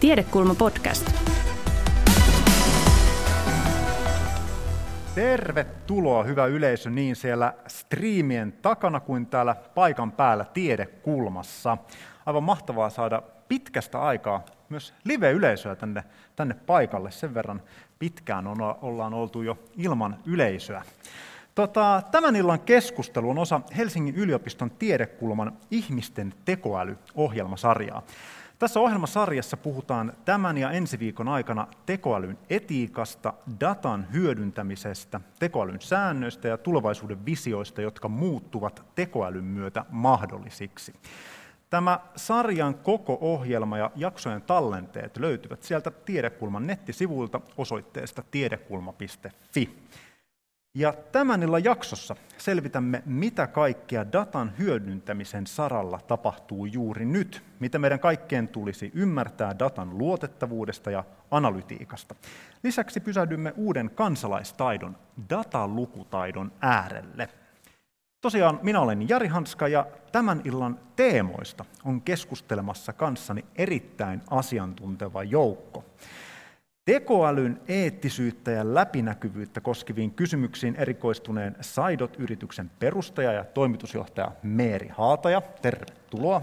Tiedekulma podcast. Tervetuloa hyvä yleisö niin siellä striimien takana kuin täällä paikan päällä Tiedekulmassa. Aivan mahtavaa saada pitkästä aikaa myös live-yleisöä tänne, tänne paikalle. Sen verran pitkään on, ollaan oltu jo ilman yleisöä. Tota, tämän illan keskustelu on osa Helsingin yliopiston tiedekulman ihmisten tekoäly-ohjelmasarjaa. Tässä ohjelmasarjassa puhutaan tämän ja ensi viikon aikana tekoälyn etiikasta, datan hyödyntämisestä, tekoälyn säännöistä ja tulevaisuuden visioista, jotka muuttuvat tekoälyn myötä mahdollisiksi. Tämä sarjan koko ohjelma ja jaksojen tallenteet löytyvät sieltä Tiedekulman nettisivuilta osoitteesta tiedekulma.fi. Ja tämän illan jaksossa selvitämme, mitä kaikkea datan hyödyntämisen saralla tapahtuu juuri nyt, mitä meidän kaikkien tulisi ymmärtää datan luotettavuudesta ja analytiikasta. Lisäksi pysähdymme uuden kansalaistaidon, datalukutaidon äärelle. Tosiaan minä olen Jari Hanska ja tämän illan teemoista on keskustelemassa kanssani erittäin asiantunteva joukko. Tekoälyn eettisyyttä ja läpinäkyvyyttä koskeviin kysymyksiin erikoistuneen Saidot-yrityksen perustaja ja toimitusjohtaja Meeri Haataja, tervetuloa.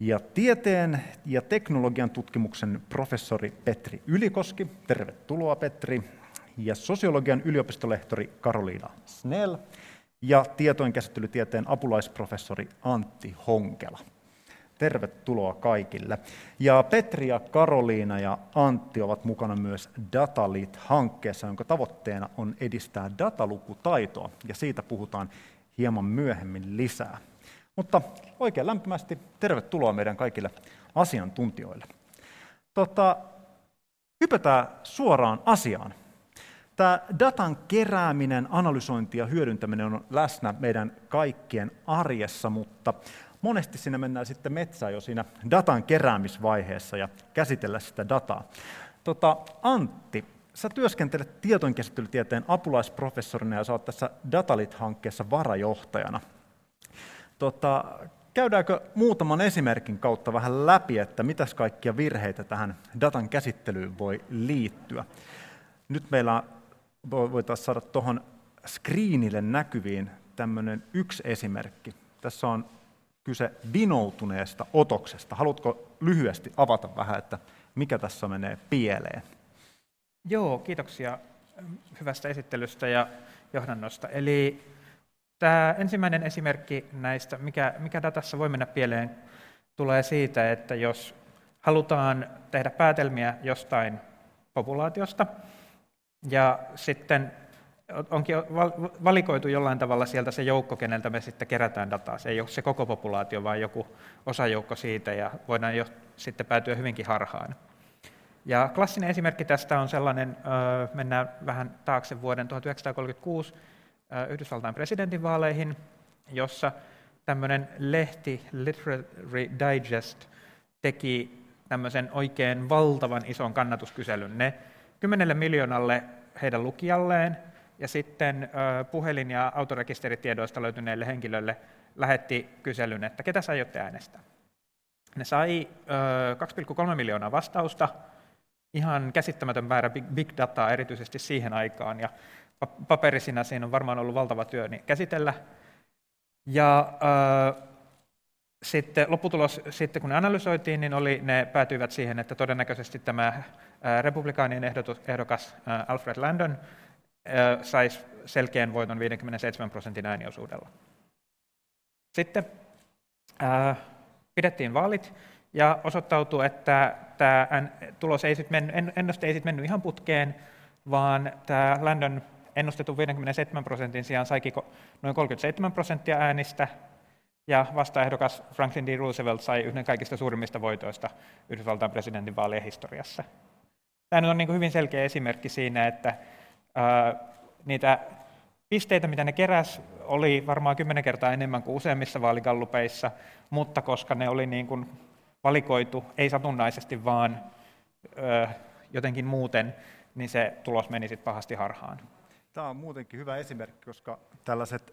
Ja tieteen ja teknologian tutkimuksen professori Petri Ylikoski, tervetuloa Petri. Ja sosiologian yliopistolehtori Karoliina Snell ja tietojenkäsittelytieteen apulaisprofessori Antti Honkela. Tervetuloa kaikille. Ja Petri ja Karoliina ja Antti ovat mukana myös Datalit-hankkeessa, jonka tavoitteena on edistää datalukutaitoa, ja siitä puhutaan hieman myöhemmin lisää. Mutta oikein lämpimästi tervetuloa meidän kaikille asiantuntijoille. Tota, hypätään suoraan asiaan. Tämä datan kerääminen, analysointi ja hyödyntäminen on läsnä meidän kaikkien arjessa, mutta monesti siinä mennään sitten metsään jo siinä datan keräämisvaiheessa ja käsitellä sitä dataa. Tota, Antti, sä työskentelet tietojenkäsittelytieteen apulaisprofessorina ja sä oot tässä Datalit-hankkeessa varajohtajana. Tota, käydäänkö muutaman esimerkin kautta vähän läpi, että mitäs kaikkia virheitä tähän datan käsittelyyn voi liittyä? Nyt meillä voitaisiin saada tuohon screenille näkyviin tämmöinen yksi esimerkki. Tässä on kyse vinoutuneesta otoksesta. Haluatko lyhyesti avata vähän, että mikä tässä menee pieleen? Joo, kiitoksia hyvästä esittelystä ja johdannosta. Eli tämä ensimmäinen esimerkki näistä, mikä, mikä datassa voi mennä pieleen, tulee siitä, että jos halutaan tehdä päätelmiä jostain populaatiosta, ja sitten onkin valikoitu jollain tavalla sieltä se joukko, keneltä me sitten kerätään dataa. Se ei ole se koko populaatio, vaan joku osajoukko siitä, ja voidaan jo sitten päätyä hyvinkin harhaan. Ja klassinen esimerkki tästä on sellainen, mennään vähän taakse vuoden 1936 Yhdysvaltain presidentinvaaleihin, jossa tämmöinen lehti Literary Digest teki tämmöisen oikein valtavan ison kannatuskyselyn. Ne kymmenelle miljoonalle heidän lukijalleen ja sitten puhelin- ja autorekisteritiedoista löytyneille henkilöille lähetti kyselyn, että ketä sä aiotte äänestää. Ne sai 2,3 miljoonaa vastausta, ihan käsittämätön määrä big dataa erityisesti siihen aikaan, ja paperisina siinä on varmaan ollut valtava työ niin käsitellä. Ja sitten lopputulos, sitten kun ne analysoitiin, niin oli, ne päätyivät siihen, että todennäköisesti tämä republikaanien ehdokas Alfred Landon saisi selkeän voiton 57 prosentin ääniosuudella. Sitten ää, pidettiin vaalit ja osoittautui, että tämä tulos ei sit mennyt, ennuste ei sit mennyt ihan putkeen, vaan tämä Landon ennustetun 57 prosentin sijaan saikin noin 37 prosenttia äänistä, ja vastaehdokas Franklin D. Roosevelt sai yhden kaikista suurimmista voitoista Yhdysvaltain presidentinvaalien historiassa. Tämä on niin hyvin selkeä esimerkki siinä, että niitä pisteitä, mitä ne keräs, oli varmaan kymmenen kertaa enemmän kuin useimmissa vaaligallupeissa, mutta koska ne oli niin kuin valikoitu, ei satunnaisesti, vaan jotenkin muuten, niin se tulos meni sitten pahasti harhaan. Tämä on muutenkin hyvä esimerkki, koska tällaiset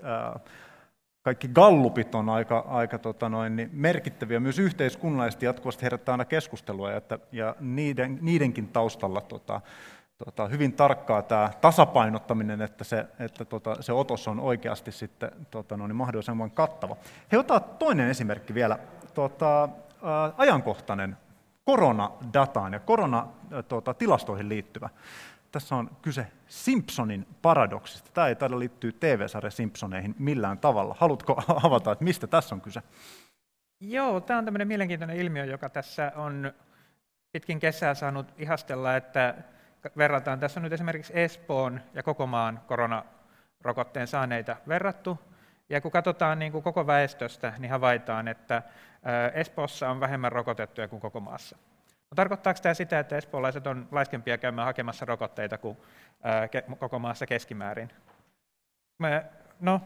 kaikki gallupit on aika, aika tota noin, niin merkittäviä myös yhteiskunnallisesti jatkuvasti herättää aina keskustelua ja, että, ja niiden, niidenkin taustalla tota, tota, hyvin tarkkaa tämä tasapainottaminen, että se, että tota, se otos on oikeasti sitten tota, no niin mahdollisimman kattava. He ottaa toinen esimerkki vielä, tota, ää, ajankohtainen koronadataan ja koronatilastoihin liittyvä. Tässä on kyse Simpsonin paradoksista. Tämä ei taida liittyä TV-sarja Simpsoneihin millään tavalla. Haluatko avata, että mistä tässä on kyse? Joo, tämä on tämmöinen mielenkiintoinen ilmiö, joka tässä on pitkin kesää saanut ihastella, että verrataan. Tässä on nyt esimerkiksi Espoon ja koko maan koronarokotteen saaneita verrattu. Ja kun katsotaan niin kuin koko väestöstä, niin havaitaan, että Espoossa on vähemmän rokotettuja kuin koko maassa. No, tarkoittaako tämä sitä, että espoolaiset on laiskempia käymään hakemassa rokotteita kuin koko maassa keskimäärin? Me, no,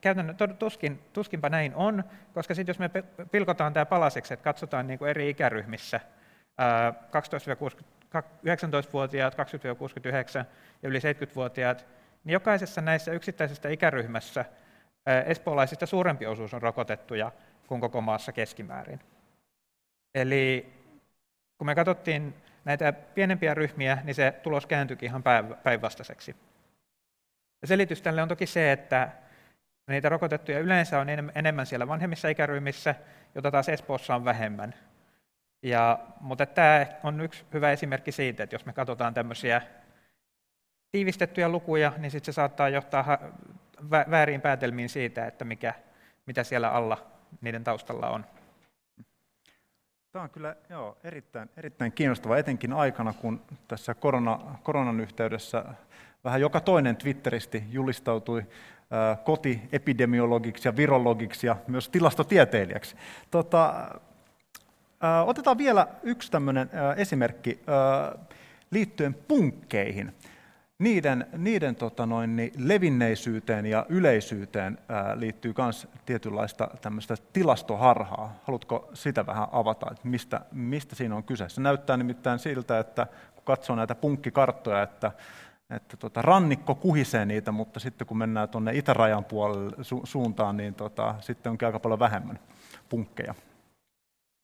käytännön, tuskin, tuskinpa näin on, koska sitten jos me pilkotaan tämä palaseksi, että katsotaan niin kuin eri ikäryhmissä, 19-vuotiaat, 20-69 ja yli 70-vuotiaat, niin jokaisessa näissä yksittäisessä ikäryhmässä espoolaisista suurempi osuus on rokotettuja kuin koko maassa keskimäärin. Eli kun me katsottiin näitä pienempiä ryhmiä, niin se tulos kääntyikin ihan päinvastaiseksi. Ja selitys tälle on toki se, että niitä rokotettuja yleensä on enemmän siellä vanhemmissa ikäryhmissä, jota taas Espoossa on vähemmän. Ja, mutta tämä on yksi hyvä esimerkki siitä, että jos me katsotaan tämmöisiä tiivistettyjä lukuja, niin sitten se saattaa johtaa väärin päätelmiin siitä, että mikä, mitä siellä alla niiden taustalla on. Tämä on kyllä joo, erittäin, erittäin kiinnostava, etenkin aikana, kun tässä korona, koronan yhteydessä vähän joka toinen Twitteristi julistautui kotiepidemiologiksi ja virologiksi ja myös tilastotieteilijäksi. Tota, otetaan vielä yksi tämmöinen esimerkki liittyen punkkeihin niiden, niiden tota noin, niin levinneisyyteen ja yleisyyteen liittyy myös tietynlaista tämmöistä tilastoharhaa. Haluatko sitä vähän avata, että mistä, mistä siinä on kyse? Se näyttää nimittäin siltä, että kun katsoo näitä punkkikarttoja, että, että tota, rannikko kuhisee niitä, mutta sitten kun mennään tuonne itärajan puolelle su, suuntaan, niin tota, sitten onkin aika paljon vähemmän punkkeja.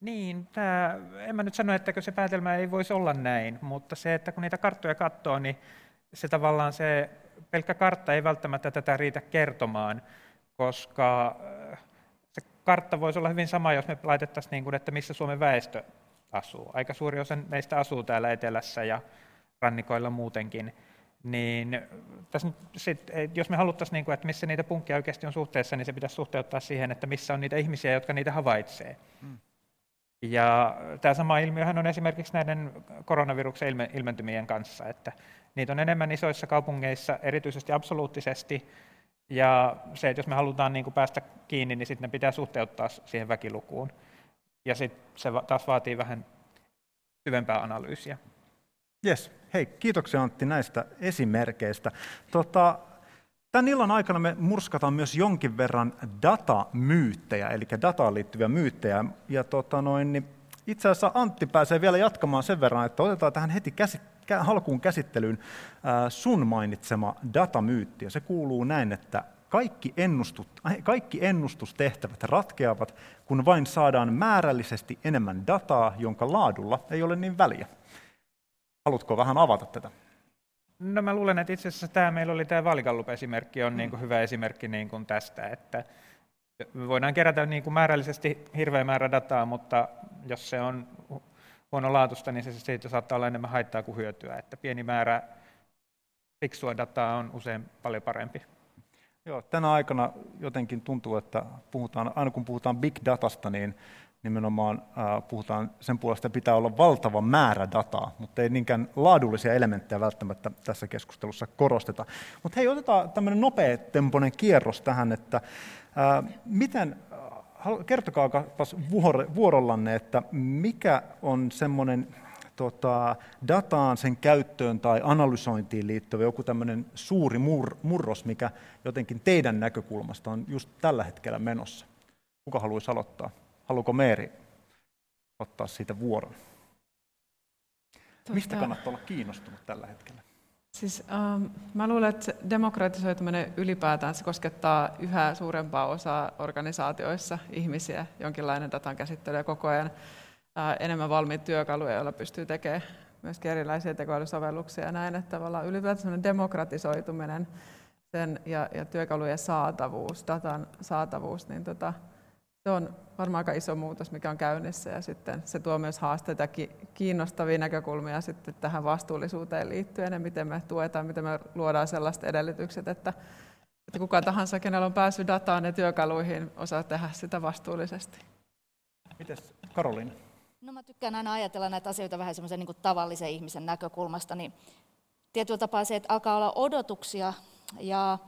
Niin, tämä, en mä nyt sano, että se päätelmä ei voisi olla näin, mutta se, että kun niitä karttoja katsoo, niin se tavallaan se pelkkä kartta ei välttämättä tätä riitä kertomaan, koska äh, se kartta voisi olla hyvin sama, jos me laitettaisiin, niin kuin, että missä Suomen väestö asuu. Aika suuri osa meistä asuu täällä etelässä ja rannikoilla muutenkin. Niin tässä sit, jos me haluttaisiin, niin kuin, että missä niitä punkkeja oikeasti on suhteessa, niin se pitäisi suhteuttaa siihen, että missä on niitä ihmisiä, jotka niitä havaitsee. Hmm. Ja tämä sama ilmiöhän on esimerkiksi näiden koronaviruksen ilmentymien kanssa, että Niitä on enemmän isoissa kaupungeissa, erityisesti absoluuttisesti, ja se, että jos me halutaan niin kuin päästä kiinni, niin sitten ne pitää suhteuttaa siihen väkilukuun. Ja sitten se taas vaatii vähän syvempää analyysiä. Yes. Hei, kiitoksia Antti näistä esimerkkeistä. Tota, tämän illan aikana me murskataan myös jonkin verran datamyyttejä, eli dataan liittyviä myyttejä. Ja tota noin, niin itse asiassa Antti pääsee vielä jatkamaan sen verran, että otetaan tähän heti käsittelyyn alkuun käsittelyyn sun mainitsema datamyytti. Ja se kuuluu näin, että kaikki, ennustut, kaikki ennustustehtävät ratkeavat, kun vain saadaan määrällisesti enemmän dataa, jonka laadulla ei ole niin väliä. Haluatko vähän avata tätä? No mä luulen, että itse asiassa tämä meillä oli tämä vaalikallup-esimerkki on niin kuin hyvä esimerkki niin kuin tästä, että me voidaan kerätä niin kuin määrällisesti hirveä määrä dataa, mutta jos se on huonolaatuista, niin se siitä saattaa olla enemmän haittaa kuin hyötyä. Että pieni määrä fiksua dataa on usein paljon parempi. Joo, tänä aikana jotenkin tuntuu, että puhutaan, aina kun puhutaan big datasta, niin nimenomaan äh, puhutaan sen puolesta, että pitää olla valtava määrä dataa, mutta ei niinkään laadullisia elementtejä välttämättä tässä keskustelussa korosteta. Mutta hei, otetaan tämmöinen nopea tempoinen kierros tähän, että äh, miten kertokaa vuorollanne, että mikä on semmoinen tota, dataan, sen käyttöön tai analysointiin liittyvä joku tämmöinen suuri mur, murros, mikä jotenkin teidän näkökulmasta on just tällä hetkellä menossa. Kuka haluaisi aloittaa? Haluaako Meeri ottaa siitä vuoron? Tota... Mistä kannattaa olla kiinnostunut tällä hetkellä? Siis, ähm, mä luulen, että demokratisoituminen ylipäätään se koskettaa yhä suurempaa osaa organisaatioissa ihmisiä, jonkinlainen datan käsittely ja koko ajan äh, enemmän valmiit työkaluja, joilla pystyy tekemään myös erilaisia tekoälysovelluksia ja näin, että tavallaan ylipäätään demokratisoituminen sen ja, ja työkalujen saatavuus, datan saatavuus, niin tota, se on varmaan aika iso muutos, mikä on käynnissä ja sitten se tuo myös haasteita ja kiinnostavia näkökulmia sitten tähän vastuullisuuteen liittyen ja miten me tuetaan, miten me luodaan sellaiset edellytykset, että, että kuka tahansa, kenellä on päässyt dataan ja työkaluihin, osaa tehdä sitä vastuullisesti. Mites Karoliina? No mä tykkään aina ajatella näitä asioita vähän semmoisen niin tavallisen ihmisen näkökulmasta, niin tietyllä tapaa se, että alkaa olla odotuksia ja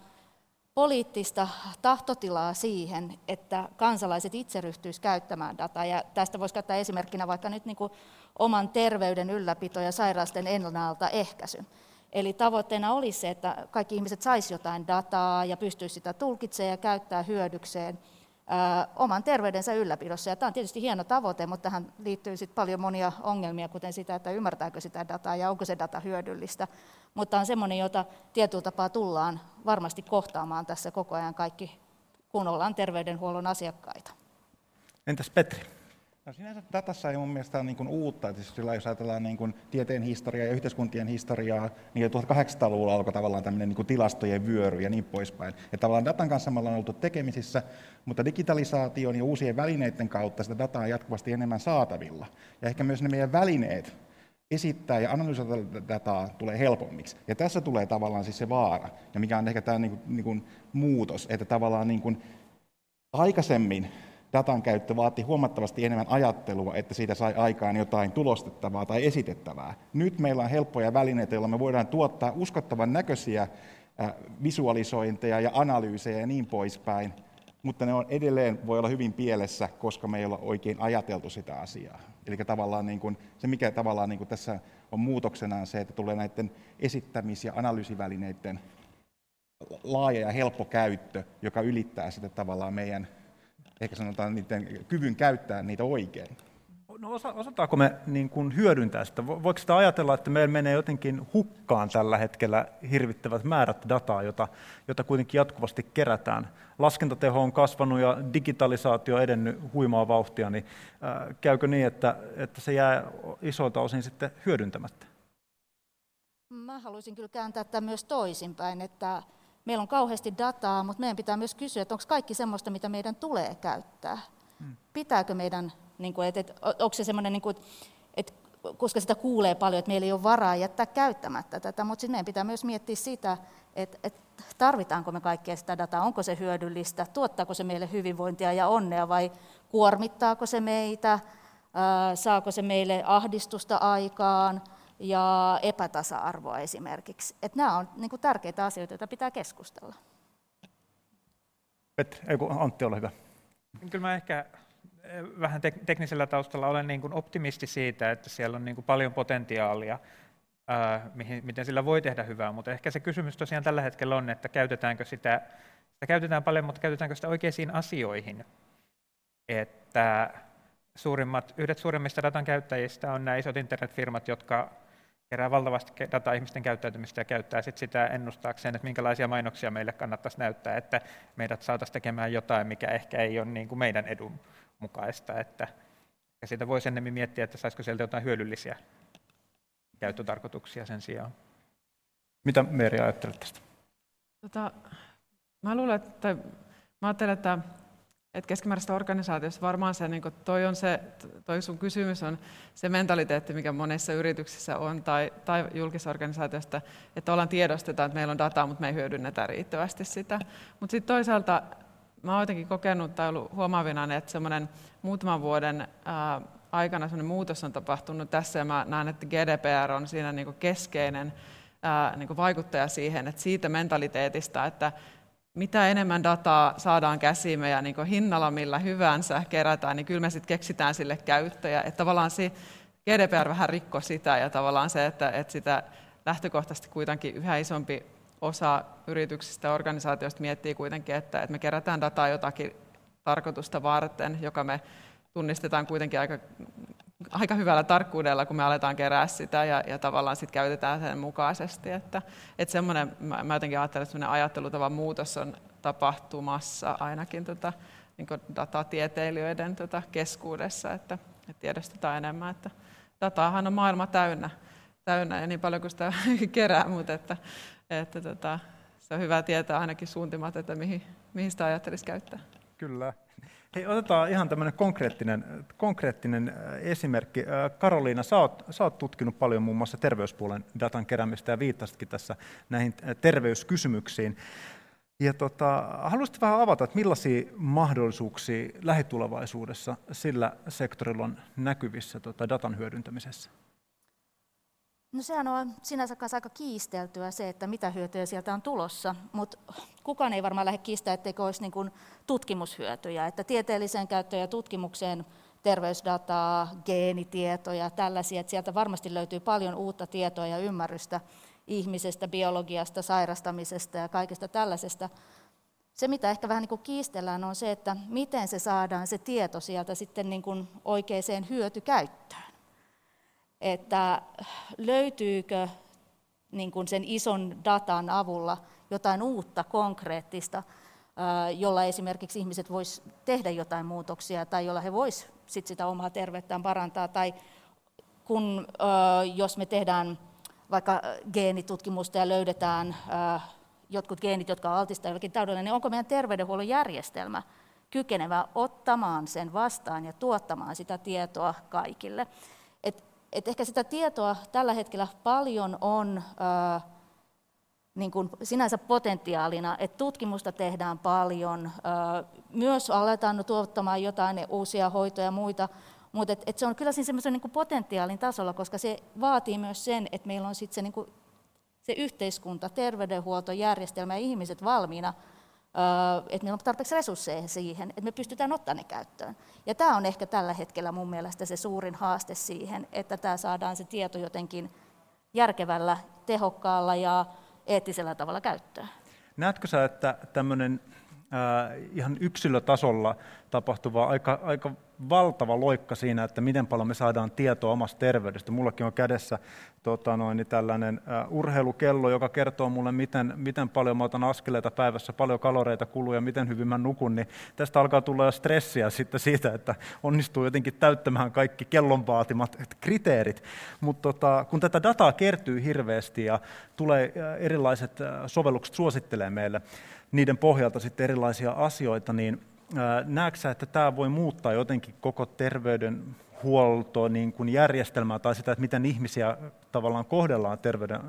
poliittista tahtotilaa siihen, että kansalaiset itse ryhtyisivät käyttämään dataa. Ja tästä voisi käyttää esimerkkinä vaikka nyt niin kuin oman terveyden ylläpito ja sairausten ennaltaehkäisy. Eli tavoitteena olisi se, että kaikki ihmiset saisivat jotain dataa ja pystyisivät sitä tulkitsemaan ja käyttää hyödykseen – oman terveydensä ylläpidossa. Ja tämä on tietysti hieno tavoite, mutta tähän liittyy sit paljon monia ongelmia, kuten sitä, että ymmärtääkö sitä dataa ja onko se data hyödyllistä. Mutta on semmoinen, jota tietyllä tapaa tullaan varmasti kohtaamaan tässä koko ajan kaikki, kun ollaan terveydenhuollon asiakkaita. Entäs Petri? No sinänsä datassa ei mun mielestä ole niin uutta, siis jos ajatellaan niin kuin tieteen historiaa ja yhteiskuntien historiaa, niin 1800-luvulla alkoi tavallaan tämmöinen niin tilastojen vyöry ja niin poispäin. Ja tavallaan datan kanssa me ollaan oltu tekemisissä, mutta digitalisaation ja uusien välineiden kautta sitä dataa on jatkuvasti enemmän saatavilla. Ja ehkä myös ne meidän välineet esittää ja analysoida dataa tulee helpommiksi. Ja tässä tulee tavallaan siis se vaara, ja mikä on ehkä tämä niin kuin, niin kuin muutos, että tavallaan niin kuin aikaisemmin datan käyttö vaati huomattavasti enemmän ajattelua, että siitä sai aikaan jotain tulostettavaa tai esitettävää. Nyt meillä on helppoja välineitä, joilla me voidaan tuottaa uskottavan näköisiä visualisointeja ja analyysejä ja niin poispäin, mutta ne on edelleen voi olla hyvin pielessä, koska me ei olla oikein ajateltu sitä asiaa. Eli tavallaan niin kuin, se, mikä tavallaan niin kuin tässä on muutoksena, on se, että tulee näiden esittämis- ja analyysivälineiden laaja ja helppo käyttö, joka ylittää sitä tavallaan meidän ehkä sanotaan niiden kyvyn käyttää niitä oikein. No osataanko me niin kuin hyödyntää sitä? Voiko sitä ajatella, että meillä menee jotenkin hukkaan tällä hetkellä hirvittävät määrät dataa, jota, jota kuitenkin jatkuvasti kerätään? Laskentateho on kasvanut ja digitalisaatio edennyt huimaa vauhtia, niin äh, käykö niin, että, että se jää isolta osin sitten hyödyntämättä? Mä haluaisin kyllä kääntää tämän myös toisinpäin, että Meillä on kauheasti dataa, mutta meidän pitää myös kysyä, että onko kaikki sellaista, mitä meidän tulee käyttää. Hmm. Pitääkö meidän, niin kuin, että, että onko se semmoinen, niin kuin, että koska sitä kuulee paljon, että meillä ei ole varaa jättää käyttämättä tätä, mutta sitten meidän pitää myös miettiä sitä, että, että tarvitaanko me kaikkea sitä dataa, onko se hyödyllistä, tuottaako se meille hyvinvointia ja onnea vai kuormittaako se meitä, saako se meille ahdistusta aikaan, ja epätasa-arvoa esimerkiksi. Että nämä on niin kuin tärkeitä asioita, joita pitää keskustella. Petri, ei kun Antti, ole hyvä. Kyllä mä ehkä eh, vähän teknisellä taustalla olen niin kuin optimisti siitä, että siellä on niin kuin paljon potentiaalia, ää, mihin, miten sillä voi tehdä hyvää, mutta ehkä se kysymys tosiaan tällä hetkellä on, että käytetäänkö sitä, sitä käytetään paljon, mutta käytetäänkö sitä oikeisiin asioihin. Että suurimmat, yhdet suurimmista datan käyttäjistä on nämä isot internetfirmat, jotka kerää valtavasti dataa ihmisten käyttäytymistä ja käyttää sit sitä ennustaakseen, että minkälaisia mainoksia meille kannattaisi näyttää, että meidät saataisiin tekemään jotain, mikä ehkä ei ole niin kuin meidän edun mukaista. Että, ja siitä voisi ennemmin miettiä, että saisiko sieltä jotain hyödyllisiä käyttötarkoituksia sen sijaan. Mitä Meeri ajattelet tästä? Tota, mä luulen, että, mä ajattelen, että et keskimääräistä organisaatiossa varmaan se, niin toi, on se, toi sun kysymys on se mentaliteetti, mikä monessa yrityksissä on, tai, tai julkisorganisaatiosta, että ollaan tiedostetaan, että meillä on dataa, mutta me ei hyödynnetä riittävästi sitä. Mutta sitten toisaalta mä oon jotenkin kokenut tai ollut huomaavina, että semmoinen muutaman vuoden ää, aikana semmoinen muutos on tapahtunut tässä, ja mä näen, että GDPR on siinä niin keskeinen ää, niin vaikuttaja siihen, että siitä mentaliteetista, että mitä enemmän dataa saadaan käsiimme ja niin hinnalla millä hyvänsä kerätään, niin kyllä me sitten keksitään sille käyttäjä. Että tavallaan se GDPR vähän rikko sitä ja tavallaan se, että, että sitä lähtökohtaisesti kuitenkin yhä isompi osa yrityksistä ja organisaatioista miettii kuitenkin, että, että me kerätään dataa jotakin tarkoitusta varten, joka me tunnistetaan kuitenkin aika aika hyvällä tarkkuudella, kun me aletaan kerää sitä ja, ja tavallaan sit käytetään sen mukaisesti. Että, että semmoinen, mä, mä jotenkin ajattelen, että semmoinen ajattelutavan muutos on tapahtumassa ainakin tota, niin datatieteilijöiden tota keskuudessa, että, että tiedostetaan enemmän, että dataahan on maailma täynnä, täynnä ja niin paljon kuin sitä kerää, mutta että, että tota, se on hyvä tietää ainakin suuntimat, että mihin, mihin sitä ajattelisi käyttää. Kyllä. Hei, otetaan ihan tämmöinen konkreettinen, konkreettinen äh, esimerkki. Äh, Karoliina, sä oot, sä oot tutkinut paljon muun muassa terveyspuolen datan keräämistä ja viittasitkin tässä näihin äh, terveyskysymyksiin. Ja tota, haluaisit vähän avata, että millaisia mahdollisuuksia lähitulevaisuudessa sillä sektorilla on näkyvissä tota, datan hyödyntämisessä? No sehän on sinänsä kanssa aika kiisteltyä se, että mitä hyötyjä sieltä on tulossa, mutta kukaan ei varmaan lähde kiistää, etteikö olisi niin tutkimushyötyjä, että tieteelliseen käyttöön ja tutkimukseen terveysdataa, geenitietoja, tällaisia, että sieltä varmasti löytyy paljon uutta tietoa ja ymmärrystä ihmisestä, biologiasta, sairastamisesta ja kaikesta tällaisesta. Se, mitä ehkä vähän niin kuin kiistellään, on se, että miten se saadaan se tieto sieltä sitten niin kuin oikeaan hyötykäyttöön että löytyykö niin kuin sen ison datan avulla jotain uutta konkreettista, jolla esimerkiksi ihmiset vois tehdä jotain muutoksia tai jolla he vois sit sitä omaa terveyttään parantaa. Tai kun, jos me tehdään vaikka geenitutkimusta ja löydetään jotkut geenit, jotka altistaa jollekin taudelle, niin onko meidän terveydenhuollon järjestelmä kykenevä ottamaan sen vastaan ja tuottamaan sitä tietoa kaikille. Et ehkä sitä tietoa tällä hetkellä paljon on ää, niin kuin sinänsä potentiaalina, että tutkimusta tehdään paljon, ää, myös aletaan tuottamaan jotain uusia hoitoja ja muita, mutta et, et se on kyllä siinä semmoisen niin potentiaalin tasolla, koska se vaatii myös sen, että meillä on sit se, niin se yhteiskunta, terveydenhuoltojärjestelmä ja ihmiset valmiina että meillä on tarpeeksi resursseja siihen, että me pystytään ottamaan ne käyttöön. Ja tämä on ehkä tällä hetkellä mun mielestä se suurin haaste siihen, että tämä saadaan se tieto jotenkin järkevällä, tehokkaalla ja eettisellä tavalla käyttöön. Näetkö sä, että tämmöinen ihan yksilötasolla tapahtuva aika, aika valtava loikka siinä, että miten paljon me saadaan tietoa omasta terveydestä. Mullakin on kädessä tota noin, niin tällainen uh, urheilukello, joka kertoo mulle, miten, miten paljon mä otan askeleita päivässä, paljon kaloreita kuluu ja miten hyvin mä nukun. Niin tästä alkaa tulla jo stressiä sitten siitä, että onnistuu jotenkin täyttämään kaikki kellon vaatimat kriteerit. Mutta tota, kun tätä dataa kertyy hirveästi ja tulee erilaiset sovellukset suosittelee meille, niiden pohjalta sitten erilaisia asioita, niin näetkö että tämä voi muuttaa jotenkin koko terveydenhuolto niin kuin järjestelmää tai sitä, että miten ihmisiä tavallaan kohdellaan terveyden,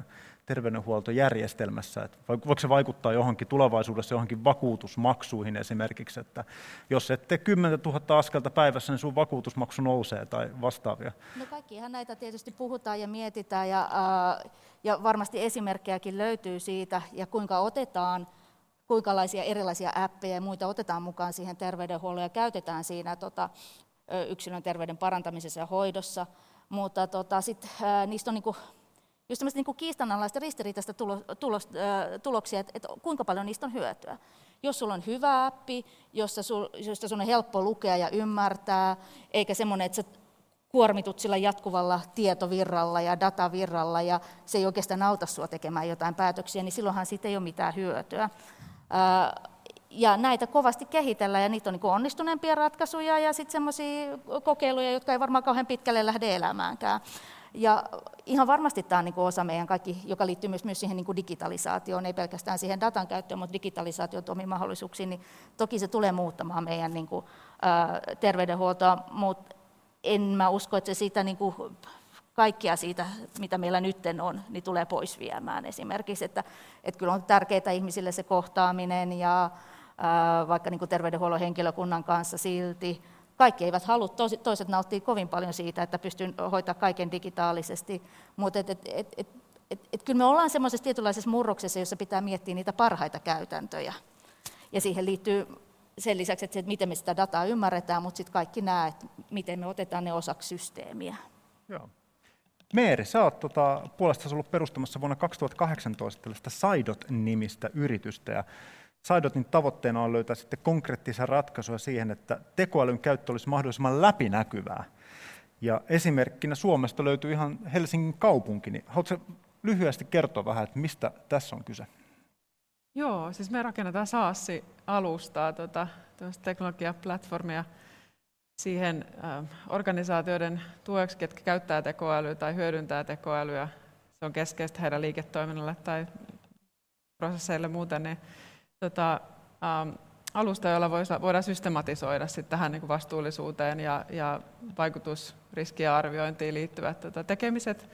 terveydenhuoltojärjestelmässä. Että voiko se vaikuttaa johonkin tulevaisuudessa johonkin vakuutusmaksuihin esimerkiksi, että jos ette 10 000 askelta päivässä, niin sun vakuutusmaksu nousee tai vastaavia? No kaikkihan näitä tietysti puhutaan ja mietitään ja, ja varmasti esimerkkejäkin löytyy siitä ja kuinka otetaan – kuinka erilaisia appeja ja muita otetaan mukaan siihen terveydenhuolloon ja käytetään siinä tota, yksilön terveyden parantamisessa ja hoidossa. Mutta tota, sit, ää, niistä on niinku, just tämmöistä niinku kiistanalaista ristiriitaista tulo, tulos, tuloksia, että et kuinka paljon niistä on hyötyä. Jos sulla on hyvä appi, josta, sul, josta sun on helppo lukea ja ymmärtää, eikä semmoinen, että sä kuormitut sillä jatkuvalla tietovirralla ja datavirralla ja se ei oikeastaan auta sinua tekemään jotain päätöksiä, niin silloinhan siitä ei ole mitään hyötyä. Ja näitä kovasti kehitellään ja niitä on niin onnistuneempia ratkaisuja ja sitten semmoisia kokeiluja, jotka ei varmaan kauhean pitkälle lähde elämäänkään. Ja ihan varmasti tämä on niin osa meidän kaikki, joka liittyy myös, myös siihen niin digitalisaatioon, ei pelkästään siihen datan käyttöön, mutta digitalisaation omiin mahdollisuuksiin, niin toki se tulee muuttamaan meidän niin kuin, ää, terveydenhuoltoa, mutta en mä usko, että se siitä niin kuin, kaikkia siitä, mitä meillä nyt on, niin tulee pois viemään esimerkiksi. Että, että kyllä on tärkeää ihmisille se kohtaaminen ja ää, vaikka niin kuin terveydenhuollon henkilökunnan kanssa silti. Kaikki eivät halua, toiset nauttii kovin paljon siitä, että pystyy hoitaa kaiken digitaalisesti, mutta et, et, et, et, et, et kyllä me ollaan semmoisessa tietynlaisessa murroksessa, jossa pitää miettiä niitä parhaita käytäntöjä. Ja siihen liittyy sen lisäksi, että, se, että miten me sitä dataa ymmärretään, mutta sitten kaikki nämä, että miten me otetaan ne osaksi systeemiä. Joo. Meeri, sä oot tota, puolestasi ollut perustamassa vuonna 2018 tällaista Saidot-nimistä yritystä. Ja Saidotin tavoitteena on löytää sitten konkreettisia ratkaisuja siihen, että tekoälyn käyttö olisi mahdollisimman läpinäkyvää. Ja esimerkkinä Suomesta löytyy ihan Helsingin kaupunki. Niin haluatko lyhyesti kertoa vähän, että mistä tässä on kyse? Joo, siis me rakennetaan SaaS-alustaa, tuota, teknologiaplatformia siihen äh, organisaatioiden tueksi, ketkä käyttää tekoälyä tai hyödyntää tekoälyä. Se on keskeistä heidän liiketoiminnalle tai prosesseille muuten. Niin, tota, ähm, alusta, jolla voidaan systematisoida sit tähän niin vastuullisuuteen ja, ja vaikutusriskien arviointiin liittyvät tota, tekemiset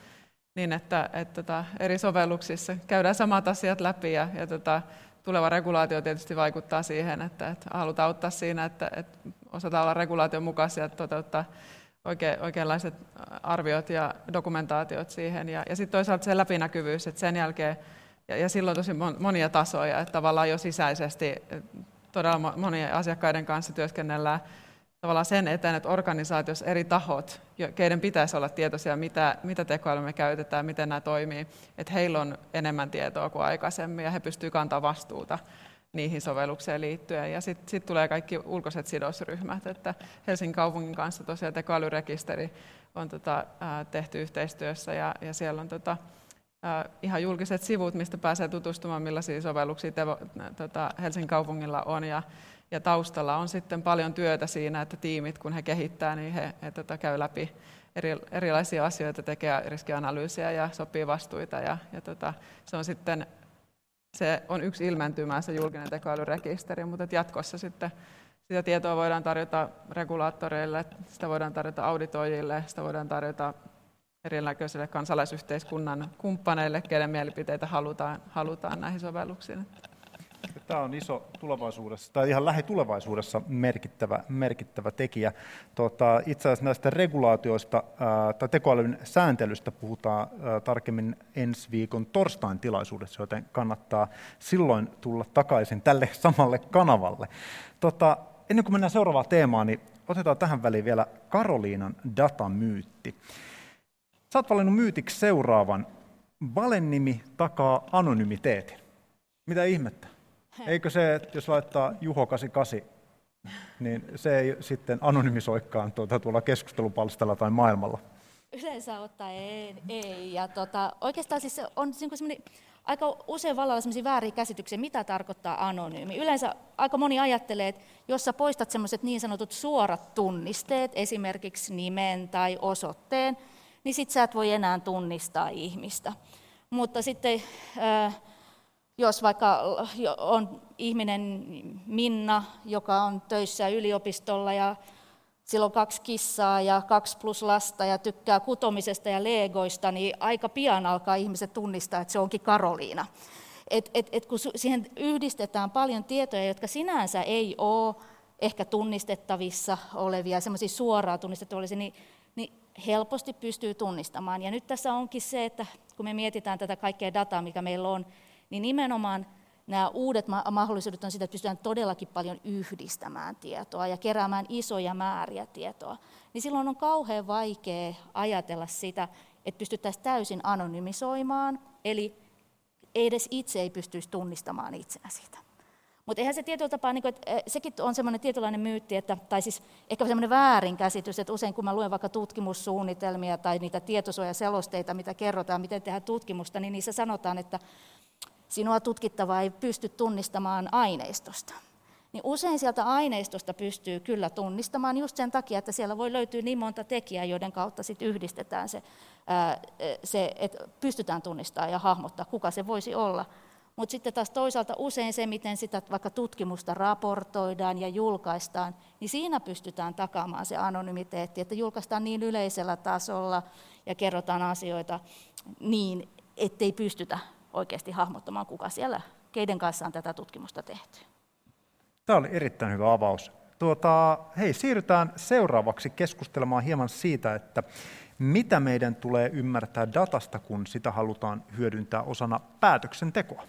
niin, että, että tota, eri sovelluksissa käydään samat asiat läpi ja, ja tota, tuleva regulaatio tietysti vaikuttaa siihen, että, että halutaan auttaa siinä, että, että osataan olla regulaation mukaisia ja toteuttaa oikein, oikeanlaiset arviot ja dokumentaatiot siihen. Ja, ja sitten toisaalta se läpinäkyvyys, että sen jälkeen, ja, ja silloin tosi monia tasoja, että tavallaan jo sisäisesti todella monien asiakkaiden kanssa työskennellään tavallaan sen eteen, että organisaatiossa eri tahot, keiden pitäisi olla tietoisia, mitä, mitä tekoälyä me käytetään, miten nämä toimii, että heillä on enemmän tietoa kuin aikaisemmin ja he pystyvät kantamaan vastuuta niihin sovellukseen liittyen. Ja sitten sit tulee kaikki ulkoiset sidosryhmät, että Helsingin kaupungin kanssa tosiaan tekoälyrekisteri on tota, ää, tehty yhteistyössä ja, ja siellä on tota, ää, ihan julkiset sivut, mistä pääsee tutustumaan, millaisia sovelluksia tevo, tota, Helsingin kaupungilla on. Ja, ja taustalla on sitten paljon työtä siinä, että tiimit, kun he kehittää, niin he, he tota, käy läpi eri, erilaisia asioita, tekee riskianalyysiä ja sopii vastuita. Ja, ja tota, se on sitten se on yksi ilmentymä, se julkinen tekoälyrekisteri, mutta jatkossa sitten sitä tietoa voidaan tarjota regulaattoreille, sitä voidaan tarjota auditoijille, sitä voidaan tarjota erinäköisille kansalaisyhteiskunnan kumppaneille, kenen mielipiteitä halutaan, halutaan näihin sovelluksiin. Tämä on iso tulevaisuudessa, tai ihan lähitulevaisuudessa merkittävä, merkittävä tekijä. Tota, itse asiassa näistä regulaatioista ää, tai tekoälyn sääntelystä puhutaan ää, tarkemmin ensi viikon torstain tilaisuudessa, joten kannattaa silloin tulla takaisin tälle samalle kanavalle. Tota, ennen kuin mennään seuraavaan teemaan, niin otetaan tähän väliin vielä Karoliinan datamyytti. Sä oot valinnut myytiksi seuraavan. Valennimi takaa anonymiteetin. Mitä ihmettä? Eikö se, että jos laittaa Juho 88, niin se ei sitten anonymisoikaan tuota, tuolla keskustelupalstalla tai maailmalla? Yleensä ottaa ei. ei. Ja tota, oikeastaan siis on niin aika usein vallalla sellaisia vääriä käsityksiä, mitä tarkoittaa anonyymi. Yleensä aika moni ajattelee, että jos sä poistat sellaiset niin sanotut suorat tunnisteet, esimerkiksi nimen tai osoitteen, niin sit sä et voi enää tunnistaa ihmistä. Mutta sitten äh, jos vaikka on ihminen Minna, joka on töissä yliopistolla ja sillä on kaksi kissaa ja kaksi plus lasta ja tykkää kutomisesta ja legoista, niin aika pian alkaa ihmiset tunnistaa, että se onkin Karoliina. Et, et, et kun siihen yhdistetään paljon tietoja, jotka sinänsä ei ole ehkä tunnistettavissa olevia, semmoisia suoraan tunnistettavia, niin, niin helposti pystyy tunnistamaan. Ja nyt tässä onkin se, että kun me mietitään tätä kaikkea dataa, mikä meillä on, niin nimenomaan nämä uudet mahdollisuudet on sitä, että pystytään todellakin paljon yhdistämään tietoa ja keräämään isoja määriä tietoa. Niin silloin on kauhean vaikea ajatella sitä, että pystyttäisiin täysin anonymisoimaan, eli edes itse ei pystyisi tunnistamaan itseä siitä. Mutta eihän se tietyllä tapaa, niin kuin, että eh, sekin on semmoinen tietynlainen myytti, että, tai siis ehkä semmoinen väärinkäsitys, että usein kun mä luen vaikka tutkimussuunnitelmia tai niitä tietosuojaselosteita, mitä kerrotaan, miten tehdään tutkimusta, niin niissä sanotaan, että sinua tutkittava ei pysty tunnistamaan aineistosta. Niin usein sieltä aineistosta pystyy kyllä tunnistamaan just sen takia, että siellä voi löytyä niin monta tekijää, joiden kautta sit yhdistetään se, se että pystytään tunnistamaan ja hahmottaa, kuka se voisi olla. Mutta sitten taas toisaalta usein se, miten sitä vaikka tutkimusta raportoidaan ja julkaistaan, niin siinä pystytään takaamaan se anonymiteetti, että julkaistaan niin yleisellä tasolla ja kerrotaan asioita niin, ettei pystytä oikeasti hahmottamaan, kuka siellä, keiden kanssa on tätä tutkimusta tehty. Tämä oli erittäin hyvä avaus. Tuota, hei, siirrytään seuraavaksi keskustelemaan hieman siitä, että mitä meidän tulee ymmärtää datasta, kun sitä halutaan hyödyntää osana päätöksentekoa.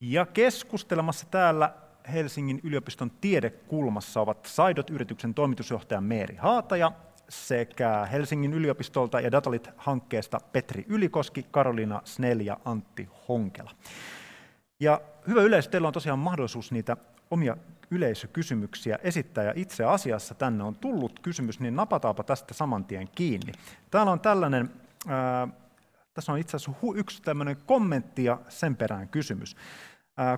Ja keskustelemassa täällä Helsingin yliopiston tiedekulmassa ovat Saidot-yrityksen toimitusjohtaja Meeri Haataja sekä Helsingin yliopistolta ja Datalit-hankkeesta Petri Ylikoski, Karoliina Snell ja Antti Honkela. Ja hyvä yleisö, teillä on tosiaan mahdollisuus niitä omia yleisökysymyksiä esittää, ja itse asiassa tänne on tullut kysymys, niin napataanpa tästä saman tien kiinni. Täällä on tällainen, ää, tässä on itse asiassa yksi tämmöinen kommentti ja sen perään kysymys.